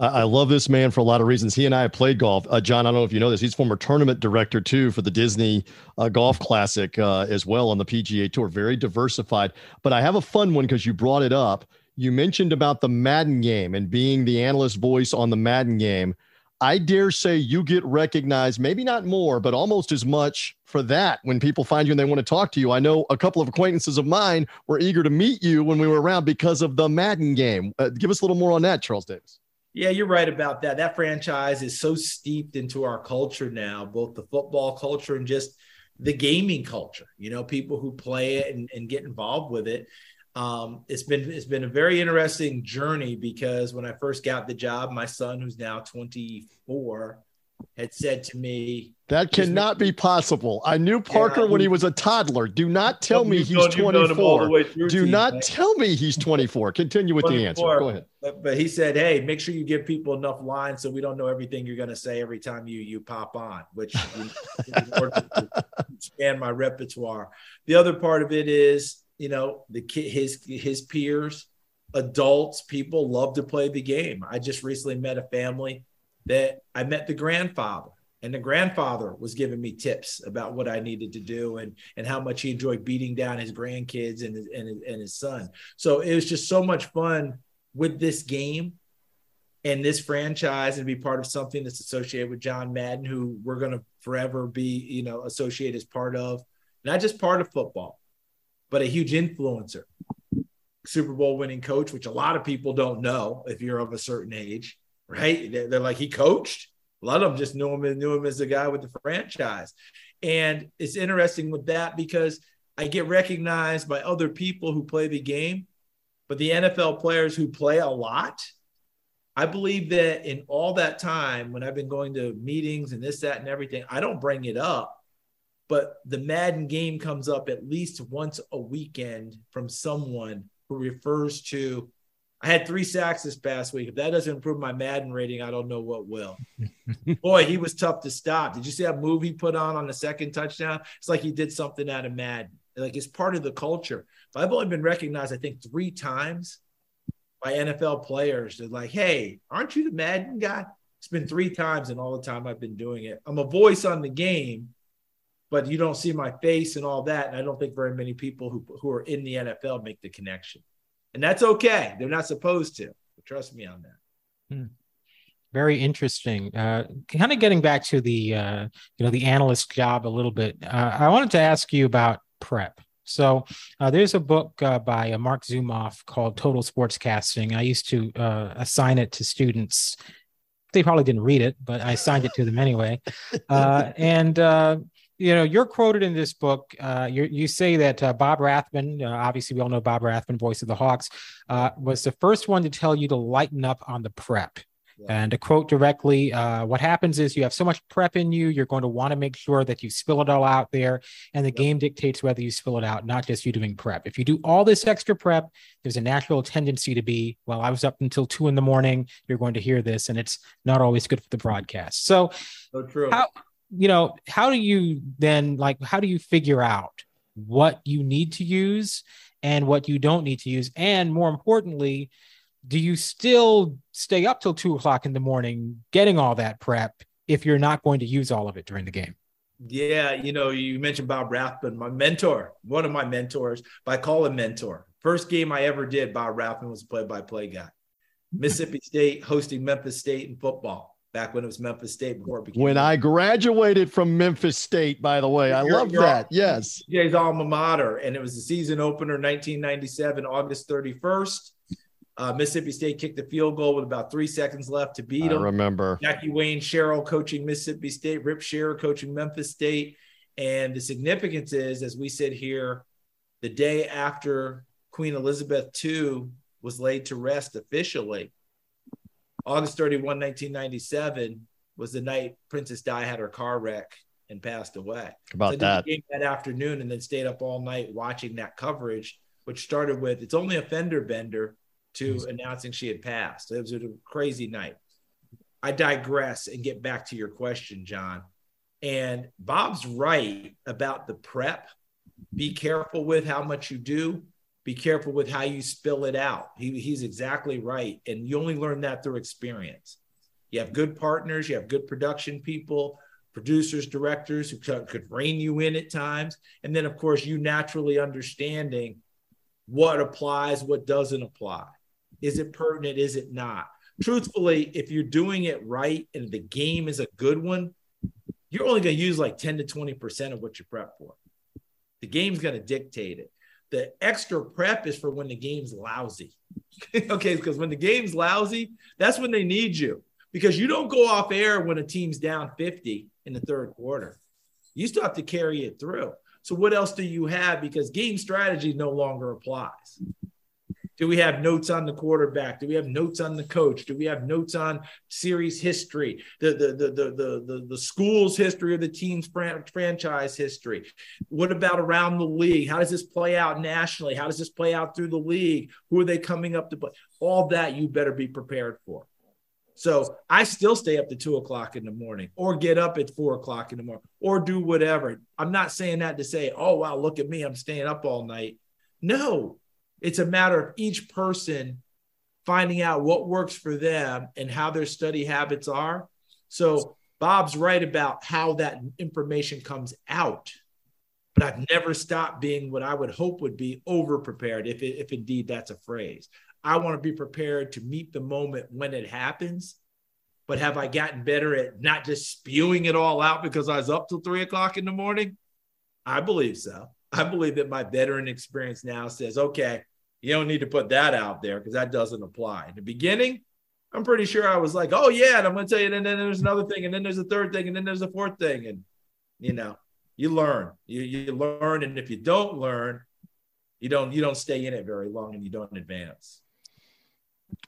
I love this man for a lot of reasons. He and I have played golf. Uh, John, I don't know if you know this. He's former tournament director too for the Disney uh, Golf Classic uh, as well on the PGA Tour. Very diversified. But I have a fun one because you brought it up. You mentioned about the Madden game and being the analyst voice on the Madden game. I dare say you get recognized, maybe not more, but almost as much for that when people find you and they want to talk to you. I know a couple of acquaintances of mine were eager to meet you when we were around because of the Madden game. Uh, give us a little more on that, Charles Davis. Yeah, you're right about that. That franchise is so steeped into our culture now, both the football culture and just the gaming culture. You know, people who play it and, and get involved with it. Um, it's been it's been a very interesting journey because when I first got the job, my son, who's now 24, had said to me, "That cannot be possible." I knew Parker yeah, when he was a toddler. Do not tell me he's 24. Do not right? tell me he's 24. Continue with 24, the answer. Go ahead. But, but, he said, "Hey, make sure you give people enough lines so we don't know everything you're going to say every time you you pop on." Which expand my repertoire. The other part of it is, you know, the kid, his his peers, adults, people love to play the game. I just recently met a family that I met the grandfather and the grandfather was giving me tips about what I needed to do and and how much he enjoyed beating down his grandkids and his, and his, and his son. So it was just so much fun with this game and this franchise and be part of something that's associated with John Madden, who we're going to forever be, you know, associated as part of. Not just part of football, but a huge influencer, Super Bowl winning coach, which a lot of people don't know if you're of a certain age right? They're, like, he coached. A lot of them just knew him knew him as the guy with the franchise. And it's interesting with that because I get recognized by other people who play the game, but the NFL players who play a lot, I believe that in all that time when I've been going to meetings and this, that, and everything, I don't bring it up, but the Madden game comes up at least once a weekend from someone who refers to I had three sacks this past week. If that doesn't improve my Madden rating, I don't know what will. Boy, he was tough to stop. Did you see that move he put on on the second touchdown? It's like he did something out of Madden. Like it's part of the culture. But I've only been recognized, I think, three times by NFL players. They're like, "Hey, aren't you the Madden guy?" It's been three times in all the time I've been doing it. I'm a voice on the game, but you don't see my face and all that. And I don't think very many people who who are in the NFL make the connection and that's okay. They're not supposed to. Trust me on that. Hmm. Very interesting. Uh, kind of getting back to the uh, you know the analyst job a little bit. Uh, I wanted to ask you about prep. So uh, there's a book uh, by uh, Marc Zumoff called Total Sportscasting. I used to uh, assign it to students. They probably didn't read it, but I assigned it to them anyway. Uh, and uh, you know, you're quoted in this book. Uh, you say that uh, Bob Rathbun, uh, obviously we all know Bob Rathbun, voice of the Hawks, uh, was the first one to tell you to lighten up on the prep. And to quote directly, uh, what happens is you have so much prep in you, you're going to want to make sure that you spill it all out there. And the game dictates whether you spill it out, not just you doing prep. If you do all this extra prep, there's a natural tendency to be, well, I was up until two in the morning. You're going to hear this, and it's not always good for the broadcast. So, so true. How, you know, how do you then, like, how do you figure out what you need to use and what you don't need to use? And more importantly, do you still stay up till two o'clock in the morning getting all that prep if you're not going to use all of it during the game? Yeah, you know, you mentioned Bob Rathbun, my mentor, one of my mentors, but I call him mentor. First game I ever did, Bob Rathbun was a play-by-play guy. Mississippi State hosting Memphis State in football back when it was Memphis State before it became. When I graduated from Memphis State, by the way, I love that. Yes, Jay's alma mater, and it was the season opener, 1997, August 31st. Uh, Mississippi State kicked the field goal with about three seconds left to beat them. I remember Jackie Wayne Sherrill coaching Mississippi State, Rip Scherer coaching Memphis State. And the significance is, as we sit here, the day after Queen Elizabeth II was laid to rest officially, August 31, 1997, was the night Princess Di had her car wreck and passed away. About so that. that afternoon and then stayed up all night watching that coverage, which started with it's only a fender bender to mm-hmm. announcing she had passed. It was a crazy night. I digress and get back to your question, John. And Bob's right about the prep. Be careful with how much you do. Be careful with how you spill it out. He, he's exactly right. And you only learn that through experience. You have good partners, you have good production people, producers, directors who could rein you in at times. And then, of course, you naturally understanding what applies, what doesn't apply. Is it pertinent? Is it not? Truthfully, if you're doing it right and the game is a good one, you're only going to use like 10 to 20% of what you prep for. The game's going to dictate it. The extra prep is for when the game's lousy. okay, because when the game's lousy, that's when they need you because you don't go off air when a team's down 50 in the third quarter. You still have to carry it through. So, what else do you have? Because game strategy no longer applies. Do we have notes on the quarterback? Do we have notes on the coach? Do we have notes on series history, the the the the the, the, the school's history or the team's fran- franchise history? What about around the league? How does this play out nationally? How does this play out through the league? Who are they coming up to play? All that you better be prepared for. So I still stay up to two o'clock in the morning or get up at four o'clock in the morning or do whatever. I'm not saying that to say, oh, wow, look at me. I'm staying up all night. No, it's a matter of each person finding out what works for them and how their study habits are. So Bob's right about how that information comes out. But I've never stopped being what I would hope would be over prepared, if, if indeed that's a phrase. I want to be prepared to meet the moment when it happens. But have I gotten better at not just spewing it all out because I was up till three o'clock in the morning? I believe so. I believe that my veteran experience now says, okay, you don't need to put that out there because that doesn't apply. In the beginning, I'm pretty sure I was like, oh yeah, and I'm gonna tell you, and then there's another thing, and then there's a third thing, and then there's a fourth thing. And you know, you learn. You you learn, and if you don't learn, you don't you don't stay in it very long and you don't advance.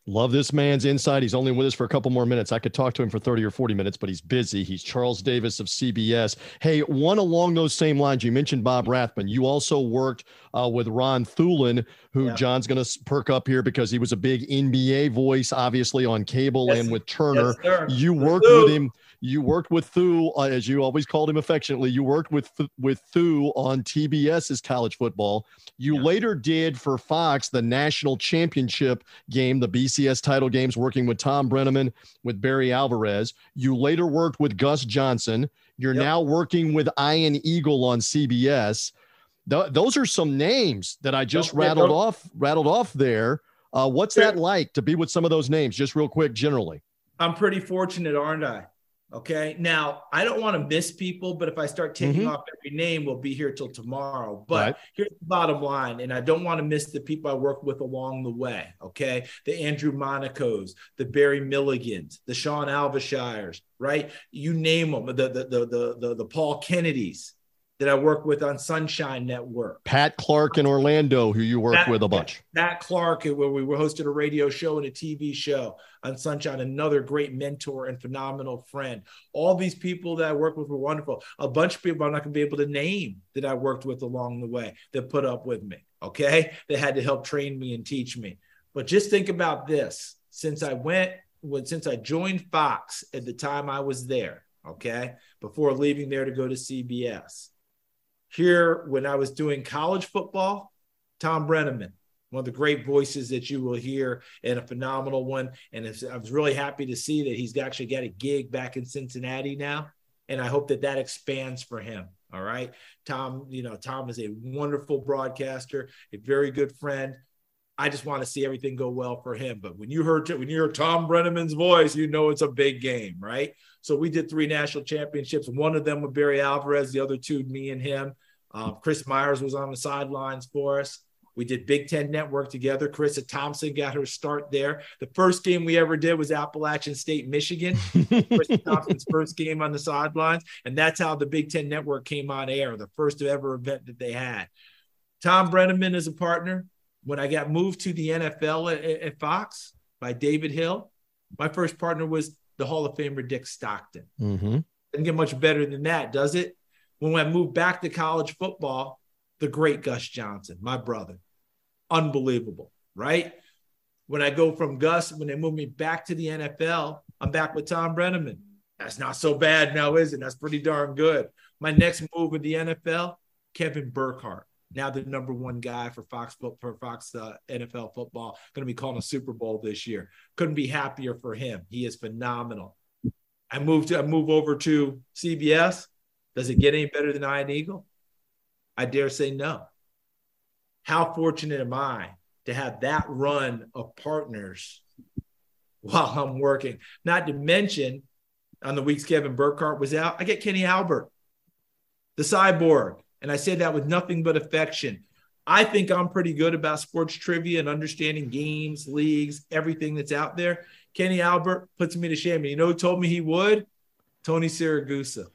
Love this man's insight. He's only with us for a couple more minutes. I could talk to him for 30 or 40 minutes, but he's busy. He's Charles Davis of CBS. Hey, one along those same lines, you mentioned Bob Rathbun. You also worked uh, with Ron Thulin, who yeah. John's going to perk up here because he was a big NBA voice, obviously on cable yes. and with Turner. Yes, you worked with him you worked with Thu, uh, as you always called him affectionately. You worked with with Thu on TBS's college football. You yeah. later did for Fox the national championship game, the BCS title games, working with Tom Brennaman, with Barry Alvarez. You later worked with Gus Johnson. You're yep. now working with Ian Eagle on CBS. Th- those are some names that I just rattled off rattled off there. Uh, what's that like to be with some of those names? Just real quick, generally. I'm pretty fortunate, aren't I? Okay. Now, I don't want to miss people, but if I start taking mm-hmm. off every name, we'll be here till tomorrow. But right. here's the bottom line, and I don't want to miss the people I work with along the way. Okay. The Andrew Monacos, the Barry Milligans, the Sean Alvashires, right? You name them, the, the, the, the, the, the Paul Kennedys. That I work with on Sunshine Network. Pat Clark in Orlando, who you work Pat, with a bunch. Pat Clark, where we were hosted a radio show and a TV show on Sunshine, another great mentor and phenomenal friend. All these people that I work with were wonderful. A bunch of people I'm not going to be able to name that I worked with along the way that put up with me. Okay. They had to help train me and teach me. But just think about this since I went, since I joined Fox at the time I was there, okay, before leaving there to go to CBS here when I was doing college football, Tom Brennaman, one of the great voices that you will hear and a phenomenal one. And I was really happy to see that he's actually got a gig back in Cincinnati now. And I hope that that expands for him. All right. Tom, you know, Tom is a wonderful broadcaster, a very good friend. I just want to see everything go well for him. But when you heard when you hear Tom Brennaman's voice, you know it's a big game, right? So we did three national championships. One of them with Barry Alvarez, the other two, me and him. Um, Chris Myers was on the sidelines for us. We did Big Ten Network together. Charissa Thompson got her start there. The first game we ever did was Appalachian State, Michigan. Charissa Thompson's first game on the sidelines. And that's how the Big Ten Network came on air, the first ever event that they had. Tom Brennaman is a partner. When I got moved to the NFL at, at Fox by David Hill, my first partner was the Hall of Famer Dick Stockton. Mm-hmm. Doesn't get much better than that, does it? When I moved back to college football, the great Gus Johnson, my brother, unbelievable, right? When I go from Gus, when they move me back to the NFL, I'm back with Tom Brennaman. That's not so bad now, is it? That's pretty darn good. My next move with the NFL, Kevin Burkhardt, now the number one guy for Fox for Fox uh, NFL football, going to be calling a Super Bowl this year. Couldn't be happier for him. He is phenomenal. I moved to I move over to CBS. Does it get any better than Ian Eagle? I dare say no. How fortunate am I to have that run of partners while I'm working? Not to mention, on the weeks Kevin Burkhardt was out, I get Kenny Albert, the cyborg. And I say that with nothing but affection. I think I'm pretty good about sports trivia and understanding games, leagues, everything that's out there. Kenny Albert puts me to shame. You know who told me he would? Tony Siragusa.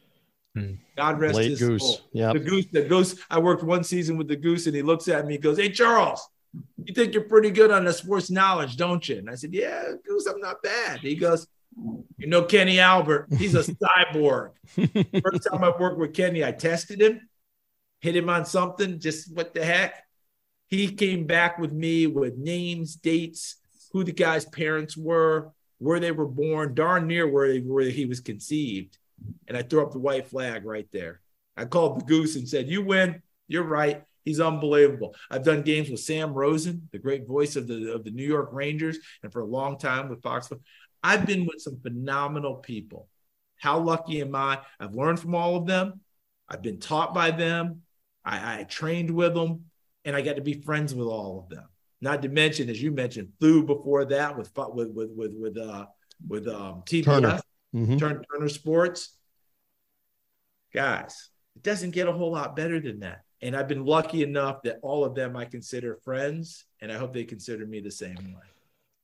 Hmm. God rest Late his goose. soul. Yeah. The goose, the goose. I worked one season with the goose, and he looks at me, he goes, Hey, Charles, you think you're pretty good on the sports knowledge, don't you? And I said, Yeah, goose, I'm not bad. He goes, You know, Kenny Albert, he's a cyborg. First time I worked with Kenny, I tested him, hit him on something, just what the heck. He came back with me with names, dates, who the guy's parents were, where they were born, darn near where, they, where he was conceived and I threw up the white flag right there. I called the goose and said, You win. You're right. He's unbelievable. I've done games with Sam Rosen, the great voice of the of the New York Rangers, and for a long time with Fox. I've been with some phenomenal people. How lucky am I? I've learned from all of them. I've been taught by them. I, I trained with them, and I got to be friends with all of them. Not to mention, as you mentioned, flew before that with with with with with uh, with um, TBS. Turner mm-hmm. Turner, Turner Sports. Guys, it doesn't get a whole lot better than that. And I've been lucky enough that all of them I consider friends, and I hope they consider me the same way.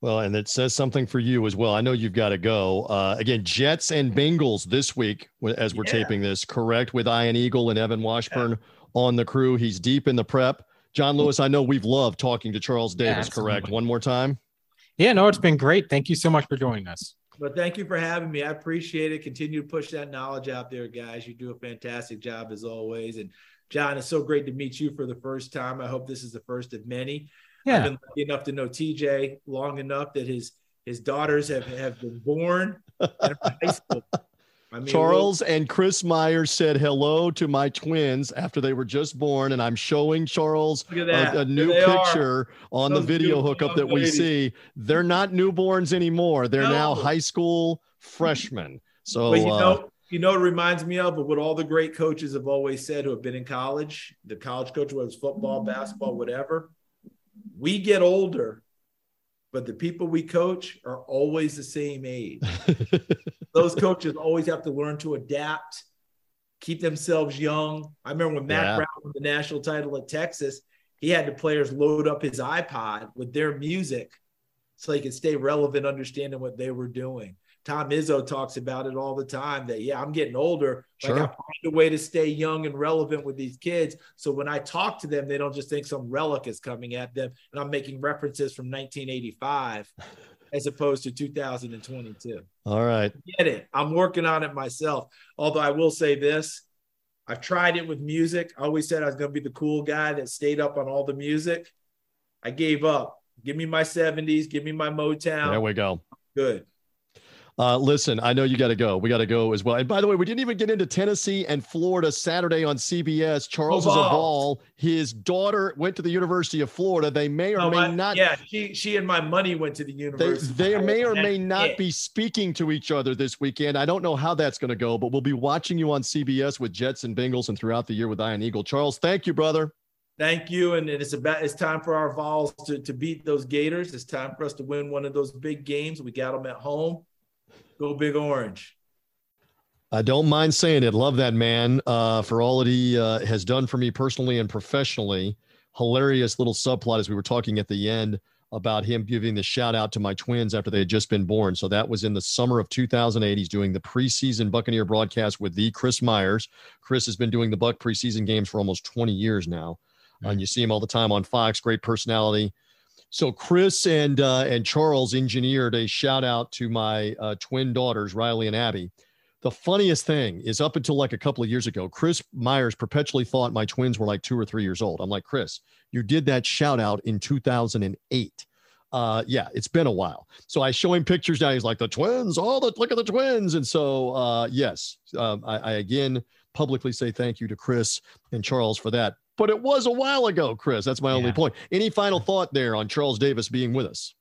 Well, and it says something for you as well. I know you've got to go. Uh, again, Jets and Bengals this week as we're yeah. taping this, correct? With Ian Eagle and Evan Washburn yeah. on the crew. He's deep in the prep. John Lewis, I know we've loved talking to Charles Davis, yeah, correct? One more time. Yeah, no, it's been great. Thank you so much for joining us. But thank you for having me. I appreciate it. Continue to push that knowledge out there, guys. You do a fantastic job as always. And John, it's so great to meet you for the first time. I hope this is the first of many. Yeah. I've been lucky enough to know TJ long enough that his his daughters have, have been born high school. I mean, Charles and Chris Myers said hello to my twins after they were just born, and I'm showing Charles a, a, new picture are. on Those the video hookup that ladies. we see. They're not newborns anymore; they're no. now high school freshmen. So but you uh, know, you know, it reminds me of what all the great coaches have always said who have been in college. The college coach, whether it's football, basketball, whatever. We get older, but the people we coach are always the same age. Those coaches always have to learn to adapt, keep themselves young. I remember when Mack yeah. Brown won the national title at Texas, he had the players load up his iPod with their music so he could stay relevant, understanding what they were doing. Tom Izzo talks about it all the time that, yeah, I'm getting older. Sure. Like I find a way to stay young and relevant with these kids. So when I talk to them, they don't just think some relic is coming at them and I'm making references from 1985 as opposed to 2022. All right. Get it. I'm working on it myself. Although I will say this I've tried it with music. I always said I was going to be the cool guy that stayed up on all the music. I gave up. Give me my 70s. Give me my Motown. There we go. Good. Uh, listen, I know you got to go. We got to go as well. And by the way, we didn't even get into Tennessee and Florida Saturday on CBS. Charles is a ball. His daughter went to the University of Florida. They may or no, may my, not. Yeah, she she and my money went to the university. They, they may or may not it. be speaking to each other this weekend. I don't know how that's going to go, but we'll be watching you on CBS with Jets and Bengals and throughout the year with Ian Eagle. Charles, thank you, brother. Thank you. And it's about it's time for our Vols to, to beat those Gators. It's time for us to win one of those big games. We got them at home. Go Big Orange. I don't mind saying it. Love that man uh, for all that he uh, has done for me personally and professionally. Hilarious little subplot as we were talking at the end about him giving the shout out to my twins after they had just been born. So that was in the summer of 2008. He's doing the preseason Buccaneer broadcast with the Chris Myers. Chris has been doing the Buck preseason games for almost 20 years now. Mm-hmm. and you see him all the time on Fox. Great personality. So Chris and uh, and Charles engineered a shout out to my uh, twin daughters, Riley and Abby. The funniest thing is up until like a couple of years ago, Chris Myers perpetually thought my twins were like two or three years old. I'm like, Chris, you did that shout out in 2008. Uh, yeah, it's been a while. So I show him pictures now. He's like, the twins, all the look at the twins. And so, uh, yes, um, I, I again publicly say thank you to Chris and Charles for that but it was a while ago, Chris. That's my yeah. only point. Any final thought there on Charles Davis being with us?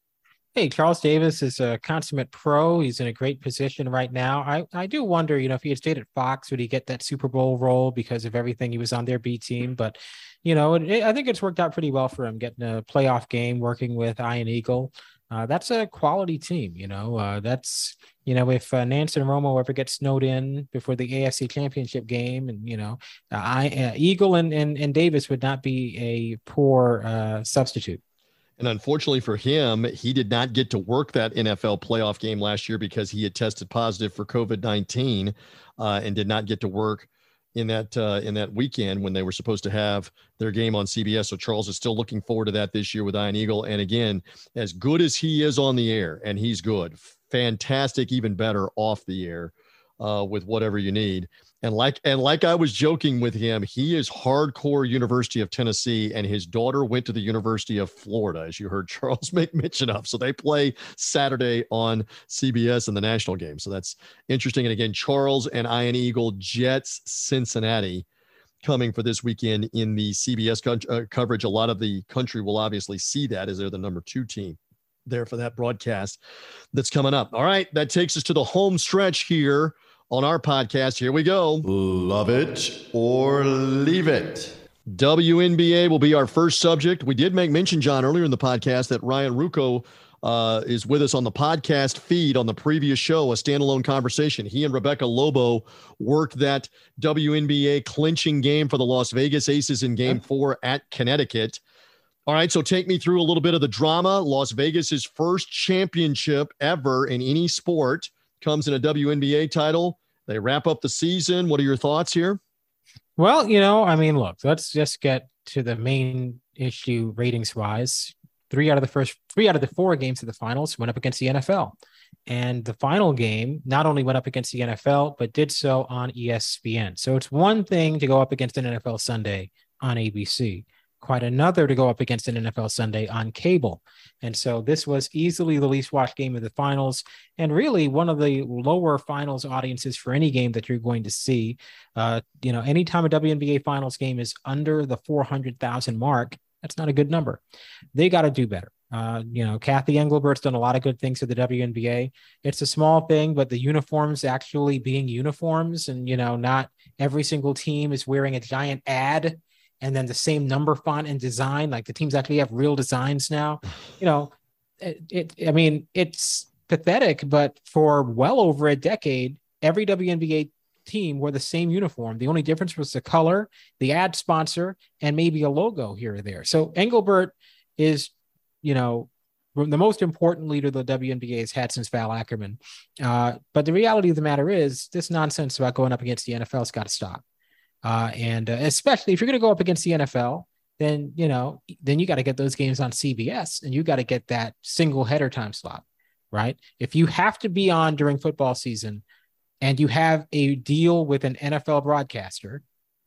Hey, Charles Davis is a consummate pro. He's in a great position right now. I, I do wonder, you know, if he had stayed at Fox, would he get that Super Bowl role because of everything he was on their B team? But, you know, it, I think it's worked out pretty well for him getting a playoff game, working with Ian Eagle. Uh, that's a quality team, you know. Uh, that's you know, if uh, Nance and Romo ever get snowed in before the AFC Championship game, and you know, uh, I uh, Eagle and, and and Davis would not be a poor uh, substitute. And unfortunately for him, he did not get to work that NFL playoff game last year because he had tested positive for COVID nineteen uh, and did not get to work in that uh, in that weekend when they were supposed to have their game on CBS. So Charles is still looking forward to that this year with Ian Eagle. And again, as good as he is on the air, and he's good, fantastic, even better off the air uh, with whatever you need. And like and like I was joking with him, he is hardcore University of Tennessee, and his daughter went to the University of Florida, as you heard Charles make mention of. So they play Saturday on CBS in the national game. So that's interesting. And again, Charles and Ian Eagle, Jets, Cincinnati coming for this weekend in the CBS co- uh, coverage. A lot of the country will obviously see that as they're the number two team there for that broadcast that's coming up. All right, that takes us to the home stretch here on our podcast. Here we go. Love it or leave it. WNBA will be our first subject. We did make mention, John, earlier in the podcast that Ryan Ruocco uh, is with us on the podcast feed on the previous show, a standalone conversation. He and Rebecca Lobo worked that WNBA clinching game for the Las Vegas Aces in game four at Connecticut. All right, so take me through a little bit of the drama. Las Vegas's first championship ever in any sport comes in a WNBA title. They wrap up the season. What are your thoughts here? Well, you know, I mean, look, let's just get to the main issue ratings wise. Three out of the first three out of the four games of the finals went up against the NFL. And the final game not only went up against the NFL, but did so on ESPN. So it's one thing to go up against an NFL Sunday on ABC quite another to go up against an NFL Sunday on cable. And so this was easily the least watched game of the finals, and really one of the lower finals audiences for any game that you're going to see. Uh, you know, anytime a WNBA finals game is under the 400,000 mark, that's not a good number. They got to do better. Uh, you know, Cathy Engelbert's done a lot of good things for the WNBA. It's a small thing, but the uniforms actually being uniforms and, you know, not every single team is wearing a giant ad and then the same number font and design. Like the teams actually have real designs now. You know, it, it I mean, it's pathetic, but for well over a decade, every WNBA team wore the same uniform. The only difference was the color, the ad sponsor, and maybe a logo here or there. So Engelbert is, you know, the most important leader the WNBA has had since Val Ackerman. Uh, but the reality of the matter is, this nonsense about going up against the NFL's got to stop. Uh, and uh, especially if you're going to go up against the NFL, then you know, then you got to get those games on CBS, and you got to get that single header time slot, right? If you have to be on during football season, and you have a deal with an NFL broadcaster,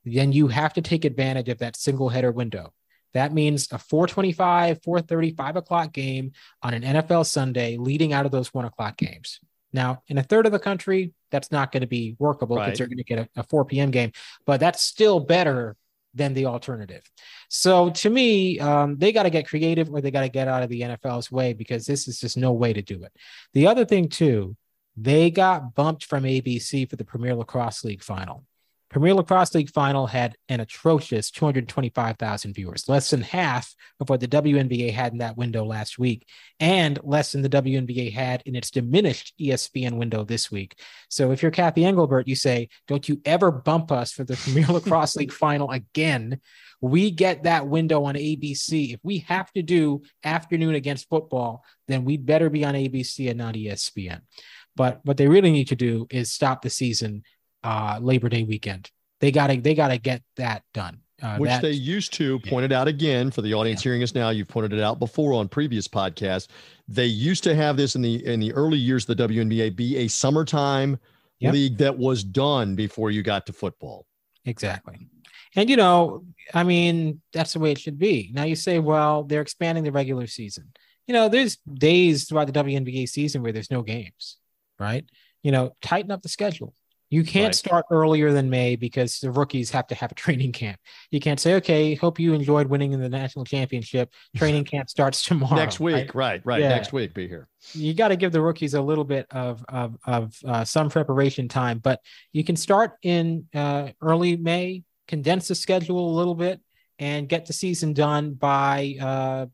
then you have to take advantage of that single header window. That means a 425, 430, 5 o'clock game on an NFL Sunday leading out of those one o'clock games. Now, in a third of the country, that's not going to be workable because right. they're going to get a, a 4 p.m. game, but that's still better than the alternative. So to me, um, they got to get creative or they got to get out of the NFL's way because this is just no way to do it. The other thing, too, they got bumped from ABC for the Premier Lacrosse League final. Premier Lacrosse League final had an atrocious 225,000 viewers, less than half of what the WNBA had in that window last week, and less than the WNBA had in its diminished ESPN window this week. So if you're Cathy Engelbert, you say, Don't you ever bump us for the Premier Lacrosse League final again. We get that window on ABC. If we have to do afternoon against football, then we'd better be on ABC and not ESPN. But what they really need to do is stop the season uh, Labor Day weekend. They gotta they gotta get that done. Uh, Which they used to point it out again for the audience yeah. hearing us now. You've pointed it out before on previous podcasts. They used to have this in the in the early years of the WNBA be a summertime yep. league that was done before you got to football. Exactly. And you know, I mean, that's the way it should be. Now you say, well, they're expanding the regular season. You know, there's days throughout the WNBA season where there's no games, right? You know, tighten up the schedule. You can't right. start earlier than May because the rookies have to have a training camp. You can't say, okay, hope you enjoyed winning in the national championship. Training camp starts tomorrow. Next week, right? Right. right. Yeah. Next week, be here. You got to give the rookies a little bit of of, of uh, some preparation time, but you can start in uh, early May, condense the schedule a little bit, and get the season done by uh,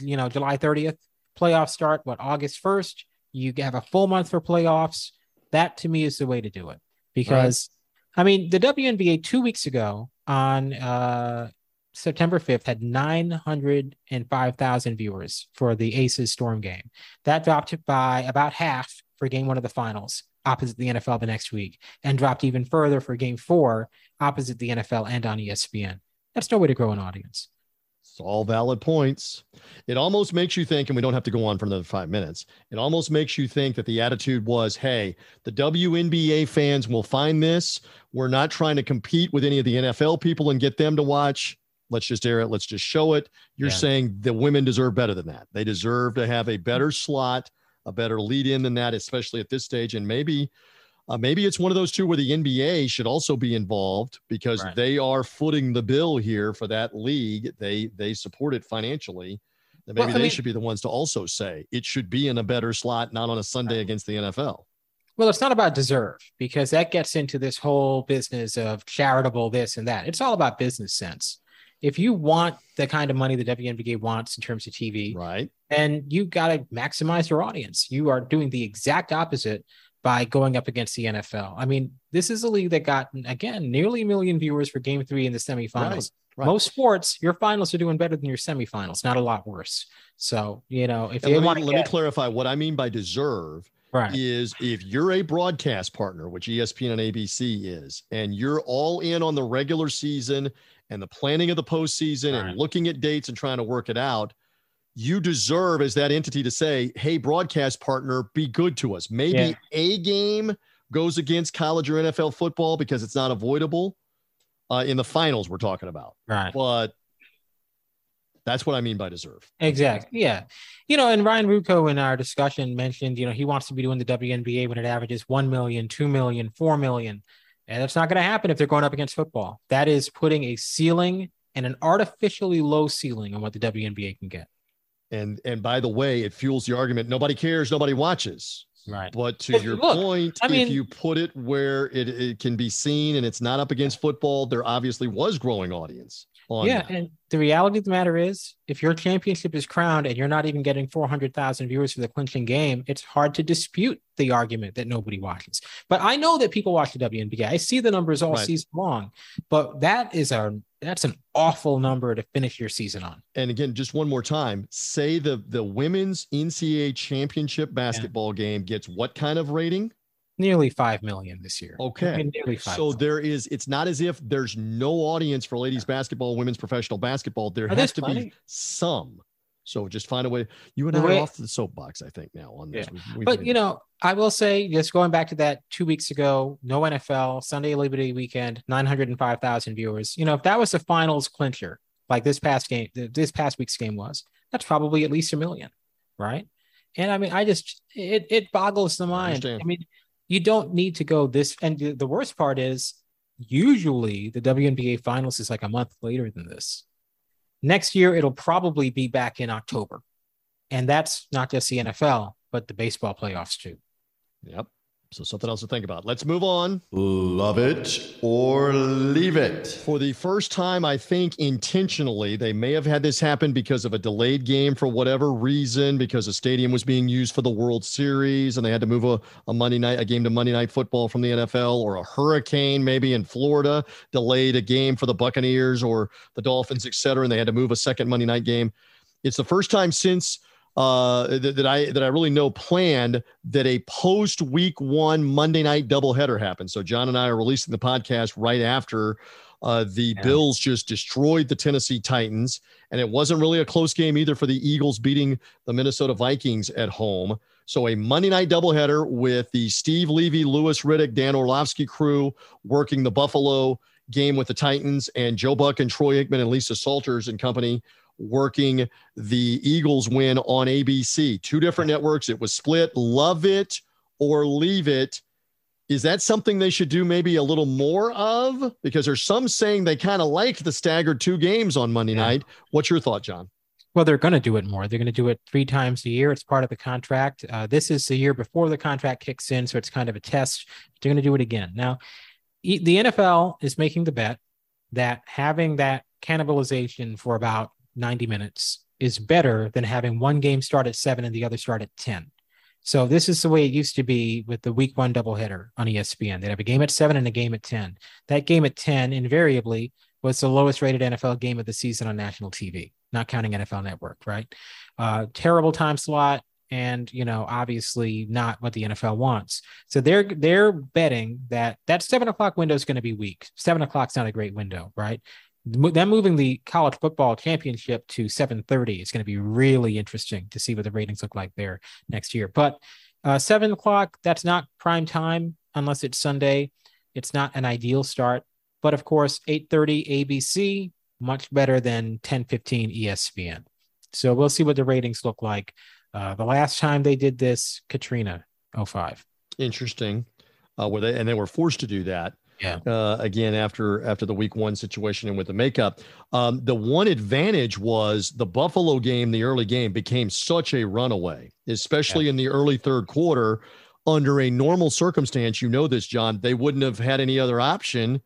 you know July 30th. Playoffs start what August 1st. You have a full month for playoffs that to me is the way to do it because right. I mean the WNBA two weeks ago on uh, September 5th had 905,000 viewers for the Aces Storm game. That dropped by about half for game one of the finals opposite the NFL the next week and dropped even further for game four opposite the NFL and on ESPN. That's no way to grow an audience. It's all valid points. It almost makes you think, and we don't have to go on for another five minutes. It almost makes you think that the attitude was, hey, the WNBA fans will find this. We're not trying to compete with any of the NFL people and get them to watch. Let's just air it. Let's just show it. You're yeah. saying the women deserve better than that. They deserve to have a better slot, a better lead in than that, especially at this stage. And maybe uh, maybe it's one of those two where the NBA should also be involved because right. they are footing the bill here for that league. They they support it financially. maybe well, they mean, should be the ones to also say it should be in a better slot, not on a Sunday right. against the NFL. Well, it's not about deserve because that gets into this whole business of charitable this and that. It's all about business sense. If you want the kind of money the WNBA wants in terms of TV, right, and you got to maximize your audience. You are doing the exact opposite by going up against the NFL. I mean, this is a league that got again nearly a million viewers for game three in the semifinals. Right, right. Most sports, your finals are doing better than your semifinals, not a lot worse. So, you know, if you want let get... me clarify what I mean by deserve right. is if you're a broadcast partner, which ESPN and ABC is, and you're all in on the regular season and the planning of the postseason right. and looking at dates and trying to work it out, you deserve as that entity to say, hey, broadcast partner, be good to us. Maybe yeah. a game goes against college or NFL football because it's not avoidable uh, in the finals we're talking about. Right. But that's what I mean by deserve. Exactly. Yeah. You know, and Ryan Ruocco in our discussion mentioned, you know, he wants to be doing the WNBA when it averages 1 million, 2 million, 4 million. And that's not going to happen if they're going up against football. That is putting a ceiling and an artificially low ceiling on what the WNBA can get. And and by the way, it fuels the argument nobody cares, nobody watches. Right. But to but your look, point, I mean, if you put it where it, it can be seen and it's not up against football, there obviously was growing audience. yeah. That. And the reality of the matter is, if your championship is crowned and you're not even getting 400,000 viewers for the clinching game, it's hard to dispute the argument that nobody watches. But I know that people watch the WNBA. I see the numbers all right. season long, but that is a that's an awful number to finish your season on. And again, just one more time, say the the women's NCAA championship basketball yeah. game gets what kind of rating? Nearly five million this year. Okay, I mean, nearly five. So million. there is. It's not as if there's no audience for ladies basketball, women's professional basketball. There Are has to be some. So just find a way. You and I are off the soapbox, I think, now on this. Yeah. We've, we've but you know, I will say, just going back to that two weeks ago, no NFL Sunday Liberty weekend, nine hundred and five thousand viewers. You know, if that was the finals clincher, like this past game, this past week's game was, that's probably at least a million, right? And I mean, I just it it boggles the mind. I, I mean, you don't need to go this. And the worst part is, usually the WNBA finals is like a month later than this. Next year, it'll probably be back in October. And that's not just the NFL, but the baseball playoffs too. Yep. So something else to think about. Let's move on. Love it or leave it. For the first time, I think intentionally, they may have had this happen because of a delayed game for whatever reason, because a stadium was being used for the World Series and they had to move a, a Monday night, a game to Monday night football from the NFL, or a hurricane maybe in Florida delayed a game for the Buccaneers or the Dolphins, et cetera, and they had to move a second Monday night game. It's the first time since uh, that, that, I that I really know planned that a post week one Monday night doubleheader happened. So John and I are releasing the podcast right after uh, the yeah. Bills just destroyed the Tennessee Titans, and it wasn't really a close game either for the Eagles beating the Minnesota Vikings at home. So a Monday night doubleheader with the Steve Levy, Louis Riddick, Dan Orlovsky crew working the Buffalo game with the Titans, and Joe Buck and Troy Aikman and Lisa Salters and company working the Eagles win on ABC. Two different networks. It was split. Love it or leave it. Is that something they should do maybe a little more of? Because there's some saying they kind of like the staggered two games on Monday yeah. night. What's your thought, John? Well, they're going to do it more. They're going to do it three times a year. It's part of the contract. Uh, this is the year before the contract kicks in, so it's kind of a test. They're going to do it again. Now, the NFL is making the bet that having that cannibalization for about 90 minutes is better than having one game start at seven and the other start at 10. So this is the way it used to be with the week one doubleheader on ESPN. They'd have a game at seven and a game at 10. That game at 10 invariably was the lowest rated NFL game of the season on national TV, not counting NFL network, right? Uh, terrible time slot. And you know, obviously not what the NFL wants. So they're they're betting that that seven o'clock window is going to be weak. Seven o'clock's not a great window, right? Them moving the college football championship to 7.30 is going to be really interesting to see what the ratings look like there next year. But uh, 7 o'clock that's not prime time unless it's sunday. It's not an ideal start. But of course 8.30 abc much better than 10.15 espn so we'll see what the ratings look like uh, the last time they did this katrina 05 interesting. Uh, where they and they were forced to do that yeah. Uh, again, after after the week one situation and with the makeup, um, the one advantage was the Buffalo game, the early game became such a runaway, especially yeah. in the early third quarter. Under a normal circumstance, you know this, John, they wouldn't have had any other option.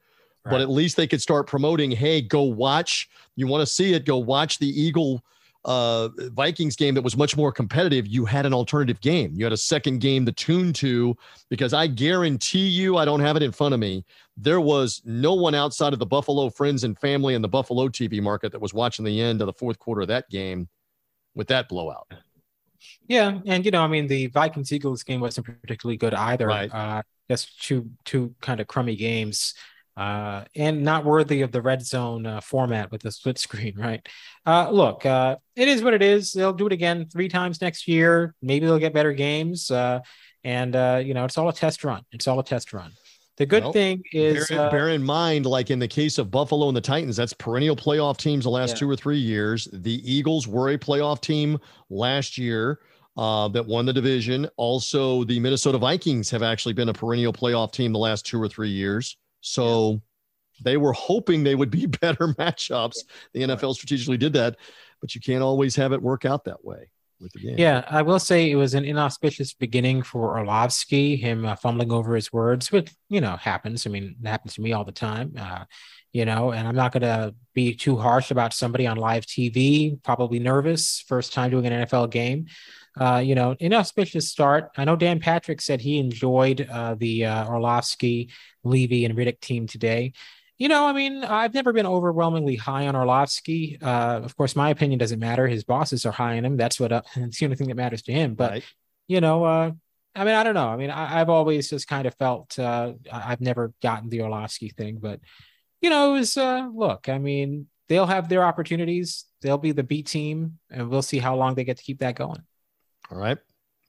Right. But at least they could start promoting, hey, go watch. You want to see it? Go watch the Eagle uh, Vikings game that was much more competitive, you had an alternative game. You had a second game to tune to because I guarantee you, I don't have it in front of me. There was no one outside of the Buffalo friends and family and the Buffalo TV market that was watching the end of the fourth quarter of that game with that blowout. Yeah, and you know, I mean, the Vikings Eagles game wasn't particularly good either. Right. Uh, just two two kind of crummy games uh, and not worthy of the red zone uh, format with the split screen, right? Uh, look, uh, it is what it is. They'll do it again three times next year. Maybe they'll get better games. Uh, and, uh, you know, it's all a test run. It's all a test run. The good thing is bear, bear, in mind, like in the case of Buffalo and the Titans, that's perennial playoff teams the last yeah. two or three years. The Eagles were a playoff team last year. Uh, that won the division. Also, the Minnesota Vikings have actually been a perennial playoff team the last two or three years. So they were hoping they would be better matchups. The NFL strategically did that, but you can't always have it work out that way. With the game. Yeah, I will say it was an inauspicious beginning for Orlovsky, him uh, fumbling over his words, which, you know, happens. I mean, it happens to me all the time. Uh, you know, and I'm not going to be too harsh about somebody on live TV, probably nervous, first time doing an NFL game. Uh, you know, inauspicious start. I know Dan Patrick said he enjoyed uh, the uh, Orlovsky, Levy, and Riddick team today. You know, I mean, I've never been overwhelmingly high on Orlovsky. Uh, of course, my opinion doesn't matter. His bosses are high on him. That's what uh, it's the only thing that matters to him. But right. you know, uh, I mean, I don't know. I mean, I, have always just kind of felt uh, I've never gotten the Orlovsky thing, but you know, it was uh, look. I mean, they'll have their opportunities. They'll be the B team, and we'll see how long they get to keep that going. All right,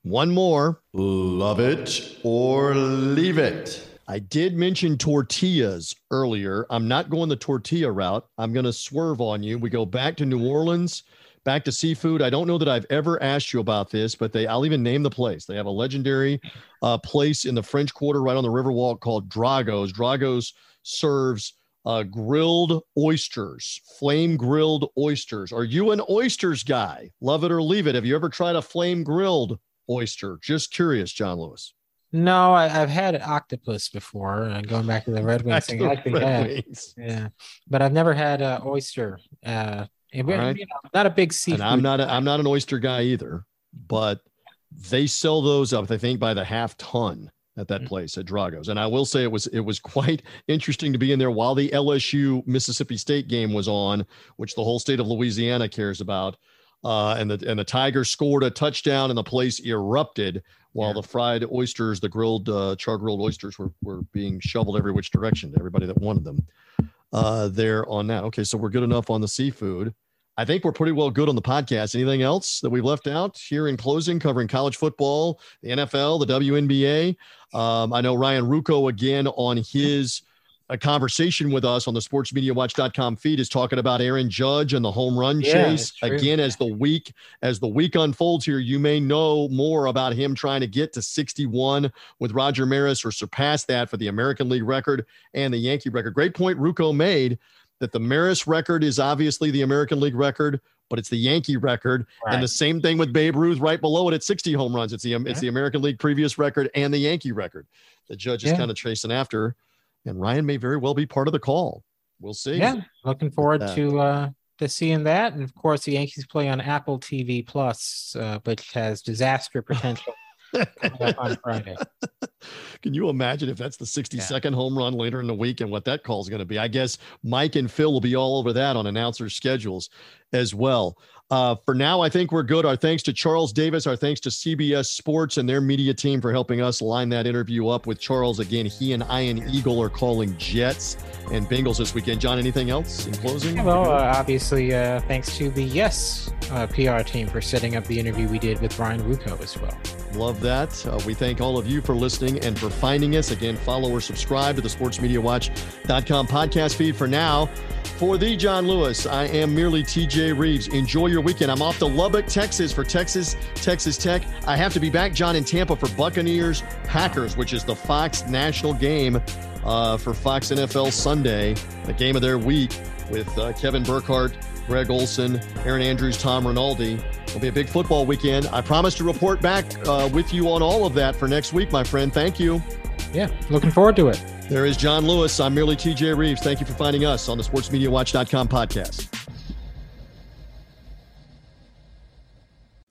one more. Love it or leave it. I did mention tortillas earlier. I'm not going the tortilla route. I'm going to swerve on you. We go back to New Orleans, back to seafood. I don't know that I've ever asked you about this, but they I'll even name the place. They have a legendary uh, place in the French Quarter right on the Riverwalk called Drago's. Drago's serves uh, grilled oysters, flame grilled oysters. Are you an oysters guy? Love it or leave it. Have you ever tried a flame grilled oyster? Just curious, John Lewis. No, I, have had octopus before. Uh, going back to the Red Wings thing, I think Wings. yeah, but I've never had uh, oyster. Uh, right. you know, not a big seafood. And I'm not. A, I'm not an oyster guy either, but they sell those up. I think by the half ton at that mm-hmm. place at Drago's. And I will say it was it was quite interesting to be in there while the LSU Mississippi State game was on, which the whole state of Louisiana cares about. Uh, and the and the Tigers scored a touchdown and the place erupted while yeah. the fried oysters, the grilled uh, char grilled oysters, were were being shoveled every which direction to everybody that wanted them. Uh, there on that. Okay, so we're good enough on the seafood. I think we're pretty well good on the podcast. Anything else that we've left out here in closing, covering college football, the NFL, the WNBA? Um, I know Ryan Ruocco again on his a conversation with us on the sportsmediawatch.com feed is talking about Aaron Judge and the home run yeah, chase. Again, as the week as the week unfolds here, you may know more about him trying to get to 61 with Roger Maris or surpass that for the American League record and the Yankee record. Great point Ruocco made that the Maris record is obviously the American League record, but it's the Yankee record. Right. And the same thing with Babe Ruth right below it at 60 home runs. It's the yeah. it's the American League previous record and the Yankee record. The judge is yeah. kind of chasing after and Ryan may very well be part of the call. We'll see. Yeah, looking forward to uh, to seeing that, and of course, the Yankees play on Apple TV Plus, uh, which has disaster potential. On Friday. Can you imagine if that's the 62nd yeah. home run later in the week and what that call is going to be? I guess Mike and Phil will be all over that on announcer schedules as well. Uh, for now, I think we're good. Our thanks to Charles Davis. Our thanks to CBS Sports and their media team for helping us line that interview up with Charles. Again, he and Ian Eagle are calling Jets and Bengals this weekend. John, anything else in closing? Well, uh, obviously, uh, thanks to the Yes uh, PR team for setting up the interview we did with Ryan Ruocco as well. Love that. Uh, we thank all of you for listening and for finding us. Again, follow or subscribe to the sportsmediawatch.com podcast feed. For now, for the John Lewis, I am merely TJ Rives. Enjoy your weekend. I'm off to Lubbock, Texas for Texas, Texas Tech. I have to be back, John, in Tampa for Buccaneers Packers, which is the Fox national game uh, for Fox NFL Sunday, the game of their week with uh, Kevin Burkhardt, Greg Olsen, Erin Andrews, Tom Rinaldi. It'll be a big football weekend. I promise to report back uh, with you on all of that for next week, my friend. Thank you. Yeah, looking forward to it. There is John Lewis. I'm merely TJ Rives. Thank you for finding us on the sportsmediawatch.com podcast.